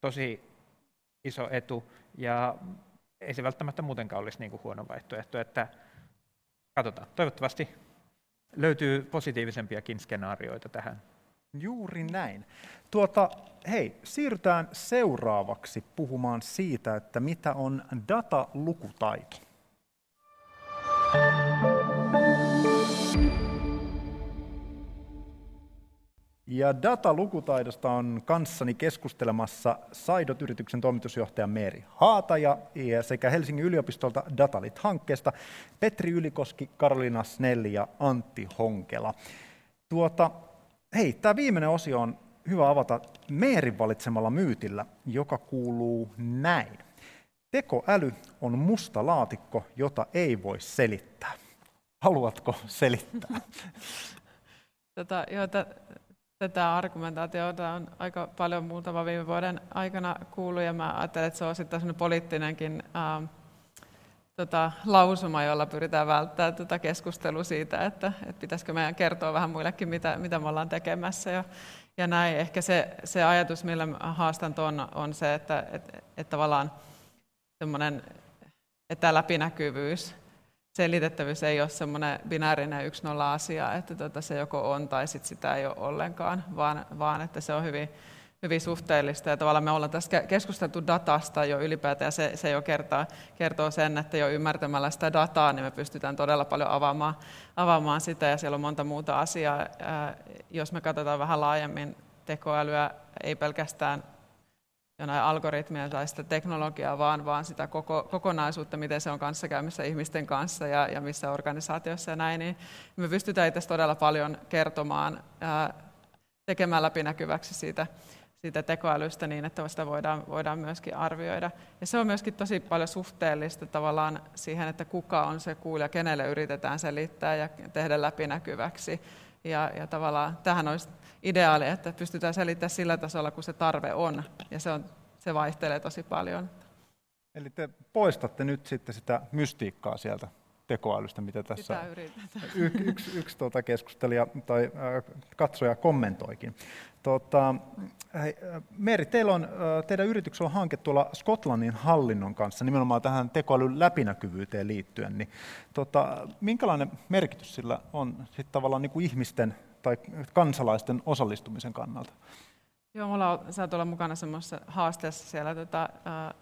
tosi iso etu, ja ei se välttämättä muutenkaan olisi niin kuin huono vaihtoehto, että katsotaan. Toivottavasti löytyy positiivisempiakin skenaarioita tähän. Juuri näin. Tuota, hei, siirrytään seuraavaksi puhumaan siitä, että mitä on datalukutaito. Ja datalukutaidosta on kanssani keskustelemassa Saidot-yrityksen toimitusjohtaja Meeri Haata ja sekä Helsingin yliopistolta Datalit-hankkeesta Petri Ylikoski, Karolina Snelli ja Antti Honkela. Tuota, hei, tämä viimeinen osio on hyvä avata Meerin valitsemalla myytillä, joka kuuluu näin. Tekoäly on musta laatikko, jota ei voi selittää. Haluatko selittää? Tätä, jo, tätä argumentaatiota on aika paljon muutama viime vuoden aikana kuullut, ja mä ajattelen, että se on sitten poliittinenkin ää, tota, lausuma, jolla pyritään välttämään tätä keskustelua siitä, että, että pitäisikö meidän kertoa vähän muillekin, mitä, mitä me ollaan tekemässä. Ja, ja näin. Ehkä se, se ajatus, millä haastan tuon, on se, että, että, että tavallaan semmoinen, että läpinäkyvyys, selitettävyys ei ole semmoinen binäärinen yksi nolla asia, että tota se joko on tai sit sitä ei ole ollenkaan, vaan, vaan että se on hyvin, hyvin suhteellista. Ja tavallaan me ollaan tässä keskusteltu datasta jo ylipäätään, se, se jo kertoo, kertoo sen, että jo ymmärtämällä sitä dataa, niin me pystytään todella paljon avaamaan, avaamaan sitä, ja siellä on monta muuta asiaa. Jos me katsotaan vähän laajemmin tekoälyä, ei pelkästään jonain algoritmia tai sitä teknologiaa, vaan, vaan sitä koko, kokonaisuutta, miten se on kanssakäymissä ihmisten kanssa ja, ja missä organisaatiossa ja näin, niin me pystytään itse todella paljon kertomaan, ää, tekemään läpinäkyväksi siitä, siitä tekoälystä niin, että sitä voidaan, voidaan myöskin arvioida. Ja se on myöskin tosi paljon suhteellista tavallaan siihen, että kuka on se kuulija, kenelle yritetään selittää ja tehdä läpinäkyväksi. Ja, ja tavallaan tähän olisi ideaali, että pystytään selittämään sillä tasolla, kun se tarve on. Ja se, on, se vaihtelee tosi paljon. Eli te poistatte nyt sitten sitä mystiikkaa sieltä tekoälystä, mitä tässä y- yksi, yksi tuota keskustelija tai äh, katsoja kommentoikin. Tota, äh, Meri, teillä on, äh, teidän yrityksellä on hanke tuolla Skotlannin hallinnon kanssa nimenomaan tähän tekoälyn läpinäkyvyyteen liittyen. Niin, tota, minkälainen merkitys sillä on sit tavallaan niin kuin ihmisten tai kansalaisten osallistumisen kannalta? Joo, mulla on, sä olla mukana semmoisessa haasteessa siellä, tota, äh,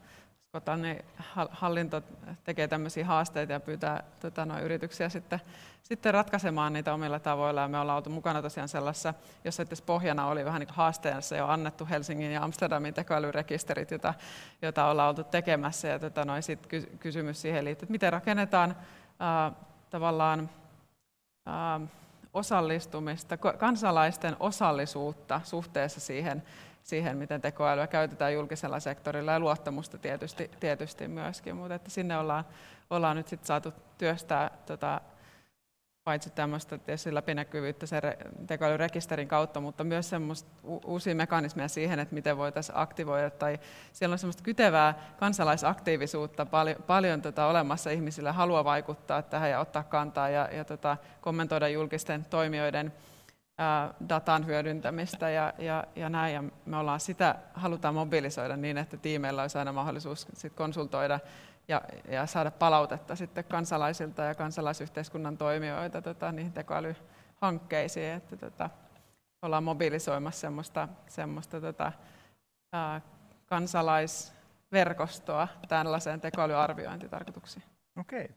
Skotlannin hallinto tekee tämmöisiä haasteita ja pyytää tota, noin yrityksiä sitten, sitten ratkaisemaan niitä omilla tavoilla. Ja me ollaan oltu mukana tosiaan sellaisessa, jossa itse pohjana oli vähän niin haasteessa jo annettu Helsingin ja Amsterdamin tekoälyrekisterit, jota, jota ollaan oltu tekemässä. Ja tota, noin sit kysymys siihen liittyy, että miten rakennetaan äh, tavallaan äh, osallistumista, kansalaisten osallisuutta suhteessa siihen, siihen, miten tekoälyä käytetään julkisella sektorilla ja luottamusta tietysti, tietysti myöskin, mutta että sinne ollaan, ollaan nyt sit saatu työstää tota, paitsi tämmöistä tietysti läpinäkyvyyttä sen tekoälyrekisterin kautta, mutta myös semmoista uusia mekanismeja siihen, että miten voitaisiin aktivoida, tai siellä on semmoista kytevää kansalaisaktiivisuutta paljon, paljon tota, olemassa ihmisillä, halua vaikuttaa tähän ja ottaa kantaa ja, ja tota, kommentoida julkisten toimijoiden datan hyödyntämistä ja, ja, ja näin, ja me ollaan sitä, halutaan mobilisoida niin, että tiimeillä olisi aina mahdollisuus sit konsultoida ja, ja saada palautetta sitten kansalaisilta ja kansalaisyhteiskunnan toimijoita tota, niihin tekoälyhankkeisiin, että tota, ollaan mobilisoimassa semmoista, semmoista tota, ää, kansalaisverkostoa tällaiseen tekoälyarviointitarkoituksiin. Okei.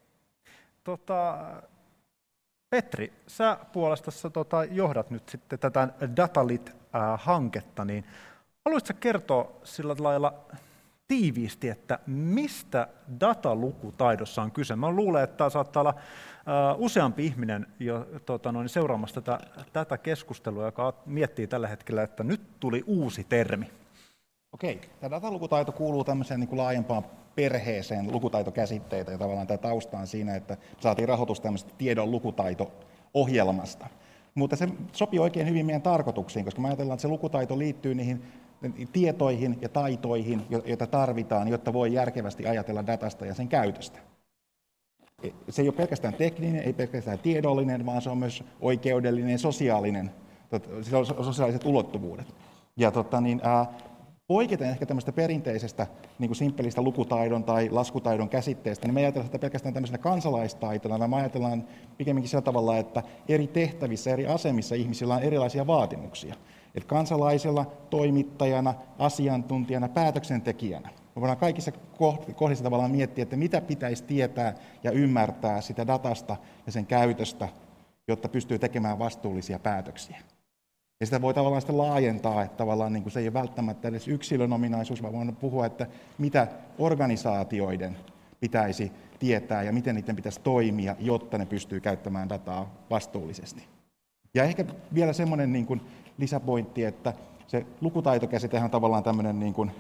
Tota, Petri, sä puolestasi tota, johdat nyt sitten tätä Datalit-hanketta, niin haluaisitko kertoa sillä lailla tiiviisti, että mistä datalukutaidossa on kyse. Mä luulen, että tämä saattaa olla useampi ihminen jo tota noin, seuraamassa tätä, tätä keskustelua, joka miettii tällä hetkellä, että nyt tuli uusi termi. Okei, tämä datalukutaito kuuluu tämmöiseen niin kuin laajempaan perheeseen lukutaitokäsitteitä, ja tavallaan tämä tausta on siinä, että saatiin rahoitus tämmöistä tiedon lukutaito-ohjelmasta. Mutta se sopii oikein hyvin meidän tarkoituksiin, koska me ajatellaan, että se lukutaito liittyy niihin tietoihin ja taitoihin, joita tarvitaan, jotta voi järkevästi ajatella datasta ja sen käytöstä. E, se ei ole pelkästään tekninen, ei pelkästään tiedollinen, vaan se on myös oikeudellinen, sosiaalinen, on sosiaaliset ulottuvuudet. Ja tota, niin, poiketen ehkä tämmöistä perinteisestä niin kuin simppelistä lukutaidon tai laskutaidon käsitteestä, niin me ajatellaan sitä pelkästään tämmöisenä kansalaistaitona, me ajatellaan pikemminkin sillä tavalla, että eri tehtävissä, eri asemissa ihmisillä on erilaisia vaatimuksia. Että kansalaisella, toimittajana, asiantuntijana, päätöksentekijänä. Me voidaan kaikissa kohdissa tavallaan miettiä, että mitä pitäisi tietää ja ymmärtää sitä datasta ja sen käytöstä, jotta pystyy tekemään vastuullisia päätöksiä. Ja sitä voi tavallaan sitten laajentaa, että tavallaan niin kuin se ei ole välttämättä edes yksilön ominaisuus, vaan voidaan puhua, että mitä organisaatioiden pitäisi tietää ja miten niiden pitäisi toimia, jotta ne pystyy käyttämään dataa vastuullisesti. Ja ehkä vielä semmoinen niin kuin lisäpointti, että se lukutaitokäsitehän on tavallaan tämmöinen niin kuin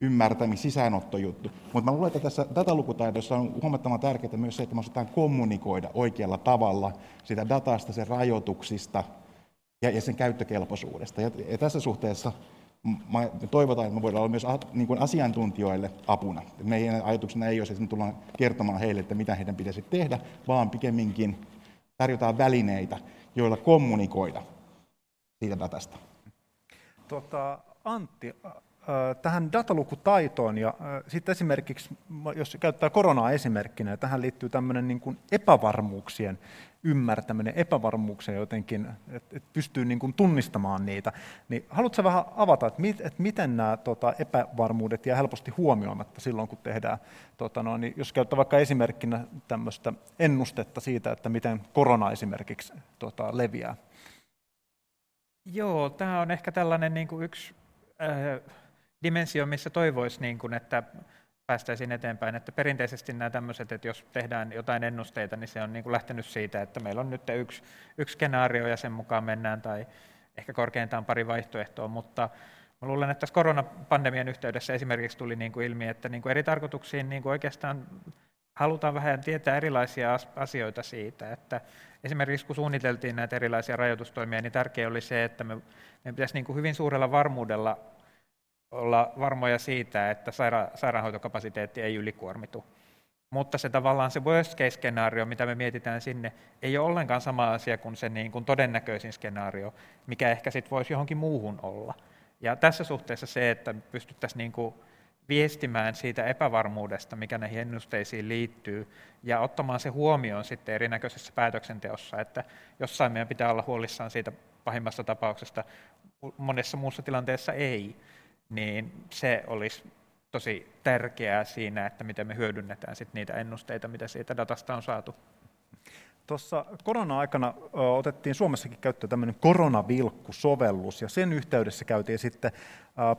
ymmärtämis sisäänottojuttu. Mutta mä luulen, että tässä datalukutaidossa on huomattavan tärkeää myös se, että me osataan kommunikoida oikealla tavalla sitä datasta, sen rajoituksista ja, ja sen käyttökelpoisuudesta. Ja, ja tässä suhteessa mä toivotaan, että me voidaan olla myös niin kuin asiantuntijoille apuna. Meidän ajatuksena ei ole että me tullaan kertomaan heille, että mitä heidän pitäisi tehdä, vaan pikemminkin tarjotaan välineitä, joilla kommunikoida siitä datasta. Tota, Antti, tähän datalukutaitoon ja sitten esimerkiksi, jos käyttää koronaa esimerkkinä, tähän liittyy tämmöinen niin kuin epävarmuuksien ymmärtäminen, epävarmuuksia jotenkin, että et pystyy niin kuin tunnistamaan niitä, niin haluatko vähän avata, että, mit, että miten nämä tota, epävarmuudet jää helposti huomioimatta silloin, kun tehdään, tota, no, niin jos käyttää vaikka esimerkkinä tämmöistä ennustetta siitä, että miten korona esimerkiksi tota, leviää, Joo, tämä on ehkä tällainen niin kuin yksi äh, dimensio, missä toivoisi, niin kuin, että päästäisiin eteenpäin. Että perinteisesti nämä tämmöiset, että jos tehdään jotain ennusteita, niin se on niin kuin lähtenyt siitä, että meillä on nyt yksi, yksi skenaario ja sen mukaan mennään, tai ehkä korkeintaan pari vaihtoehtoa, mutta Mä luulen, että tässä koronapandemian yhteydessä esimerkiksi tuli niin kuin ilmi, että niin kuin eri tarkoituksiin niin kuin oikeastaan halutaan vähän tietää erilaisia asioita siitä, että esimerkiksi kun suunniteltiin näitä erilaisia rajoitustoimia, niin tärkeää oli se, että me, meidän pitäisi niin kuin hyvin suurella varmuudella olla varmoja siitä, että saira- sairaanhoitokapasiteetti ei ylikuormitu. mutta se tavallaan se worst case skenaario, mitä me mietitään sinne, ei ole ollenkaan sama asia kuin se niin kuin todennäköisin skenaario, mikä ehkä sitten voisi johonkin muuhun olla. Ja tässä suhteessa se, että pystyttäisiin niin kuin viestimään siitä epävarmuudesta, mikä näihin ennusteisiin liittyy, ja ottamaan se huomioon sitten erinäköisessä päätöksenteossa, että jossain meidän pitää olla huolissaan siitä pahimmasta tapauksesta, monessa muussa tilanteessa ei, niin se olisi tosi tärkeää siinä, että miten me hyödynnetään sit niitä ennusteita, mitä siitä datasta on saatu. Tuossa korona-aikana otettiin Suomessakin käyttöön tämmöinen koronavilkku-sovellus, ja sen yhteydessä käytiin sitten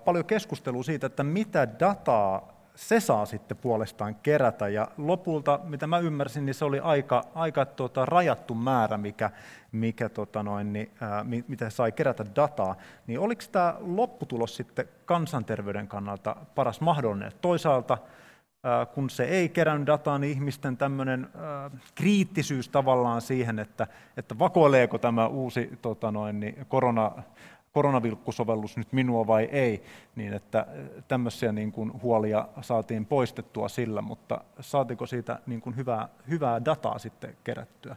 paljon keskustelua siitä, että mitä dataa se saa sitten puolestaan kerätä. Ja lopulta, mitä mä ymmärsin, niin se oli aika, aika tota, rajattu määrä, mikä, mikä tota noin, niin, ää, mitä sai kerätä dataa. Niin oliko tämä lopputulos sitten kansanterveyden kannalta paras mahdollinen? Toisaalta kun se ei kerännyt dataa, niin ihmisten tämmöinen kriittisyys tavallaan siihen, että, että vakoileeko tämä uusi tota noin, niin korona, koronavilkkusovellus nyt minua vai ei, niin että tämmöisiä niin kuin huolia saatiin poistettua sillä, mutta saatiko siitä niin kuin hyvää, hyvää dataa sitten kerättyä?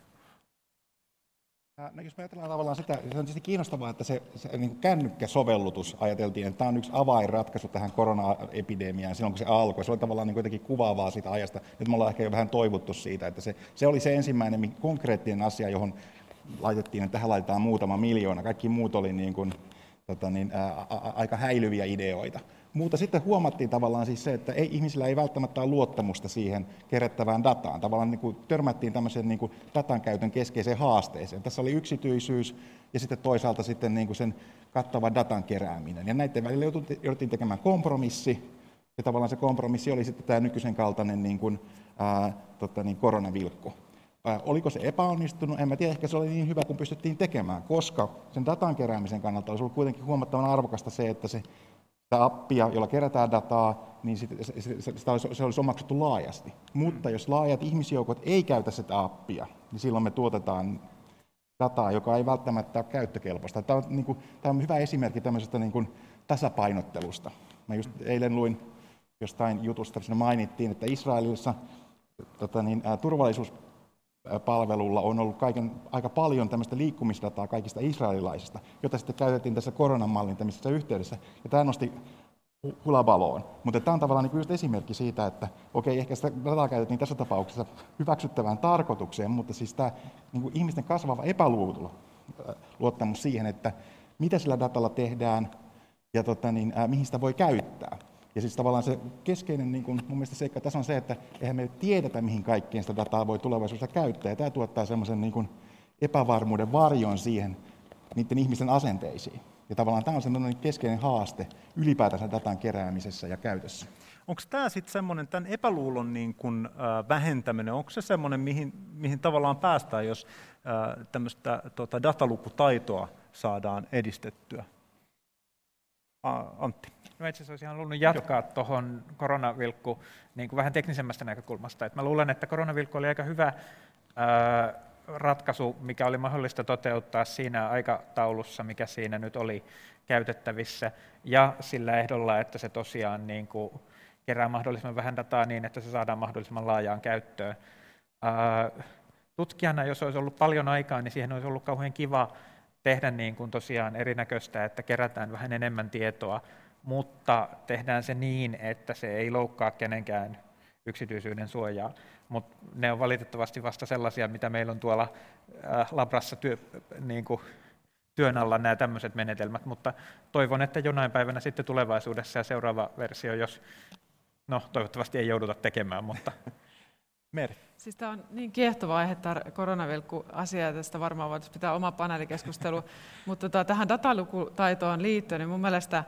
No, jos me ajatellaan tavallaan sitä, se on tietysti kiinnostavaa, että se, se niin kännykkäsovellutus ajateltiin, että tämä on yksi avainratkaisu tähän koronaepidemiaan silloin, kun se alkoi. Se oli tavallaan niin jotenkin kuvaavaa siitä ajasta. Nyt me ollaan ehkä jo vähän toivottu siitä, että se, se oli se ensimmäinen konkreettinen asia, johon laitettiin, että tähän laitetaan muutama miljoona. Kaikki muut oli niin kuin, tota niin, ää, a, aika häilyviä ideoita. Mutta sitten huomattiin tavallaan siis se, että ei, ihmisillä ei välttämättä ole luottamusta siihen kerättävään dataan. Tavallaan niin kuin törmättiin tämmöiseen niin kuin datan käytön keskeiseen haasteeseen. Tässä oli yksityisyys ja sitten toisaalta sitten niin kuin sen kattava datan kerääminen. Ja näiden välillä jouduttiin tekemään kompromissi, ja tavallaan se kompromissi oli sitten tämä nykyisen kaltainen niin kuin, ää, tota niin, koronavilkku. Oliko se epäonnistunut? En mä tiedä, ehkä se oli niin hyvä kuin pystyttiin tekemään, koska sen datan keräämisen kannalta olisi ollut kuitenkin huomattavan arvokasta se, että se sitä appia, jolla kerätään dataa, niin sitä, sitä olisi, se olisi omaksuttu laajasti. Mutta jos laajat ihmisjoukot ei käytä sitä appia, niin silloin me tuotetaan dataa, joka ei välttämättä ole käyttökelpoista. Tämä on, niin kuin, tämä on hyvä esimerkki tämmöisestä niin kuin, tasapainottelusta. Mä just eilen luin jostain jutusta, siinä mainittiin, että Israelissa tota niin, turvallisuus palvelulla on ollut kaiken, aika paljon tämmöistä liikkumisdataa kaikista israelilaisista, jota sitten käytettiin tässä koronan mallintamisessa yhteydessä. Ja tämä nosti hulabaloon. Mutta tämä on tavallaan niin just esimerkki siitä, että okei, ehkä sitä dataa käytettiin tässä tapauksessa hyväksyttävään tarkoitukseen, mutta siis tämä niin kuin ihmisten kasvava epäluottamus siihen, että mitä sillä datalla tehdään ja tota, niin, ää, mihin sitä voi käyttää. Ja siis tavallaan se keskeinen niin kun, mun mielestä seikka tässä on se, että eihän me tiedetä, mihin kaikkeen sitä dataa voi tulevaisuudessa käyttää. Ja tämä tuottaa semmoisen niin kun, epävarmuuden varjon siihen niiden ihmisten asenteisiin. Ja tavallaan tämä on sellainen keskeinen haaste ylipäätänsä datan keräämisessä ja käytössä. Onko tämä sitten semmoinen, tämän epäluulon niin kun, äh, vähentäminen, onko se semmoinen, mihin, mihin tavallaan päästään, jos äh, tämmöistä tota, datalukutaitoa saadaan edistettyä? Antti. No itse asiassa olisin halunnut jatkaa tuohon koronavilkku niin kuin vähän teknisemmästä näkökulmasta. Et mä luulen, että koronavilkku oli aika hyvä ää, ratkaisu, mikä oli mahdollista toteuttaa siinä aikataulussa, mikä siinä nyt oli käytettävissä, ja sillä ehdolla, että se tosiaan niin kuin kerää mahdollisimman vähän dataa niin, että se saadaan mahdollisimman laajaan käyttöön. Ää, tutkijana, jos olisi ollut paljon aikaa, niin siihen olisi ollut kauhean kiva tehdä niin kuin tosiaan erinäköistä, että kerätään vähän enemmän tietoa, mutta tehdään se niin, että se ei loukkaa kenenkään yksityisyyden suojaa. Mutta ne on valitettavasti vasta sellaisia, mitä meillä on tuolla äh, labrassa työ, niin kuin työn alla nämä tämmöiset menetelmät, mutta toivon, että jonain päivänä sitten tulevaisuudessa ja seuraava versio, jos, no toivottavasti ei jouduta tekemään, mutta Meri. Siis tämä on niin kiehtova aihe, tämä koronavilkku-asia, ja tästä varmaan voitaisiin pitää oma paneelikeskustelu. Mutta tota, tähän datalukutaitoon liittyen, niin mun mielestä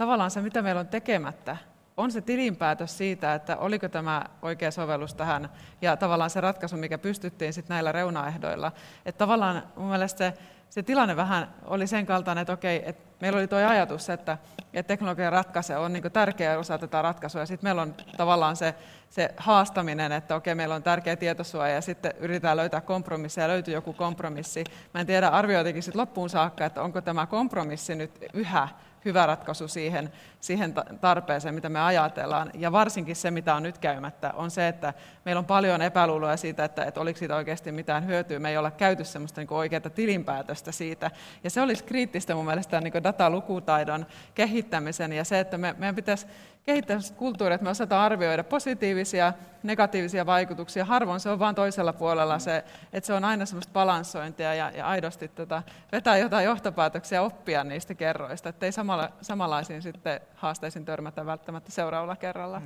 tavallaan se, mitä meillä on tekemättä, on se tilinpäätös siitä, että oliko tämä oikea sovellus tähän, ja tavallaan se ratkaisu, mikä pystyttiin sitten näillä reunaehdoilla. Että tavallaan mun mielestä se, se tilanne vähän oli sen kaltainen, että okei, että meillä oli tuo ajatus, että, että teknologian ratkaise on niin tärkeä osa tätä ratkaisua, ja sitten meillä on tavallaan se, se haastaminen, että okei, meillä on tärkeä tietosuoja, ja sitten yritetään löytää kompromissi, ja löytyy joku kompromissi. Mä en tiedä, arvioitikin sitten loppuun saakka, että onko tämä kompromissi nyt yhä hyvä ratkaisu siihen, siihen tarpeeseen, mitä me ajatellaan. Ja varsinkin se, mitä on nyt käymättä, on se, että meillä on paljon epäluuloja siitä, että, että oliko siitä oikeasti mitään hyötyä. Me ei olla käyty sellaista niin oikeaa tilinpäätöstä siitä. Ja se olisi kriittistä mun mielestä niin datalukutaidon kehittämisen ja se, että me, meidän pitäisi kehittää kulttuuria, että me osataan arvioida positiivisia, negatiivisia vaikutuksia. Harvoin se on vain toisella puolella se, että se on aina semmoista balanssointia ja, ja aidosti tota, vetää jotain johtopäätöksiä oppia niistä kerroista, ettei samalla, samanlaisiin sitten haasteisiin törmätä välttämättä seuraavalla kerralla.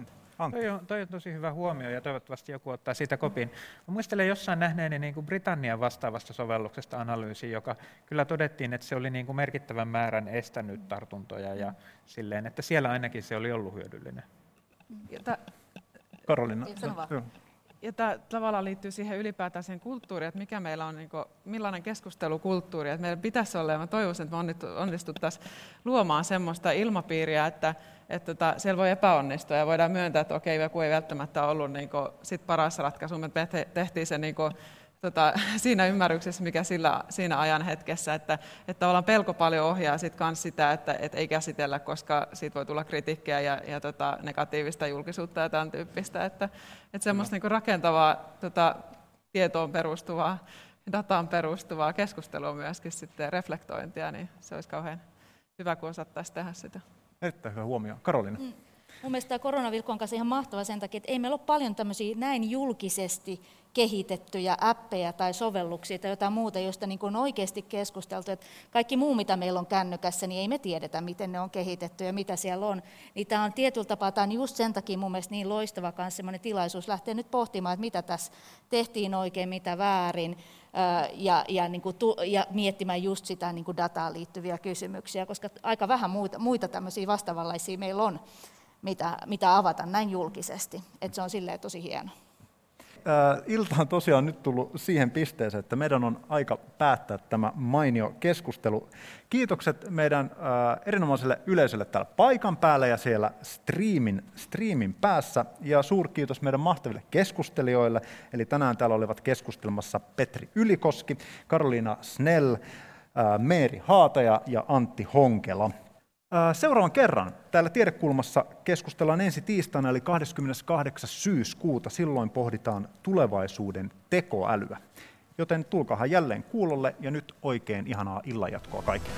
Toi on, toi on tosi hyvä huomio ja toivottavasti joku ottaa siitä kopin. Mä muistelen jossain nähneeni niin kuin Britannian vastaavasta sovelluksesta analyysi, joka kyllä todettiin, että se oli niin kuin merkittävän määrän estänyt tartuntoja ja silleen, että siellä ainakin se oli ollut hyödyllinen. Ja Karolina. Ja tämä tavallaan liittyy siihen ylipäätään siihen kulttuuriin, että mikä meillä on, niin kuin, millainen keskustelukulttuuri. Että meillä pitäisi olla, ja mä toivoisin, että me onnistuttaisiin luomaan semmoista ilmapiiriä, että, että tota, siellä voi epäonnistua ja voidaan myöntää, että okei, joku ei välttämättä ollut niin kuin, sit paras ratkaisu, me tehtiin se niin kuin, tota, siinä ymmärryksessä, mikä sillä, siinä ajan hetkessä, että, että ollaan pelko paljon ohjaa sit kans sitä, että et ei käsitellä, koska siitä voi tulla kritiikkiä ja, ja tota, negatiivista julkisuutta ja tämän tyyppistä. Että, että semmoista niin rakentavaa tota, tietoon perustuvaa, dataan perustuvaa keskustelua myöskin sitten reflektointia, niin se olisi kauhean hyvä, kun osattaisiin tehdä sitä. Erittäin hyvä huomio. Karolina. Mm. Mun mielestä tämä koronavilkku on kanssa ihan mahtava sen takia, että ei meillä ole paljon tämmöisiä näin julkisesti kehitettyjä appeja tai sovelluksia tai jotain muuta, joista niin on oikeasti keskusteltu. Että kaikki muu, mitä meillä on kännykässä, niin ei me tiedetä, miten ne on kehitetty ja mitä siellä on. Niin tämä on tietyllä tapaa, tämä on just sen takia mun mielestä niin loistava kanssa semmoinen tilaisuus lähteä nyt pohtimaan, että mitä tässä tehtiin oikein, mitä väärin, ja, ja, niin kuin, ja miettimään just sitä niin kuin dataan liittyviä kysymyksiä, koska aika vähän muita, muita tämmöisiä vastaavanlaisia meillä on mitä, mitä avata näin julkisesti. Että se on silleen tosi hieno. Ilta on tosiaan nyt tullut siihen pisteeseen, että meidän on aika päättää tämä mainio keskustelu. Kiitokset meidän erinomaiselle yleisölle täällä paikan päällä ja siellä streamin, streamin päässä. Ja suurkiitos meidän mahtaville keskustelijoille. Eli tänään täällä olivat keskustelmassa Petri Ylikoski, Karoliina Snell, Meeri Haataja ja Antti Honkela. Seuraavan kerran täällä Tiedekulmassa keskustellaan ensi tiistaina, eli 28. syyskuuta. Silloin pohditaan tulevaisuuden tekoälyä. Joten tulkahan jälleen kuulolle ja nyt oikein ihanaa illanjatkoa kaikille.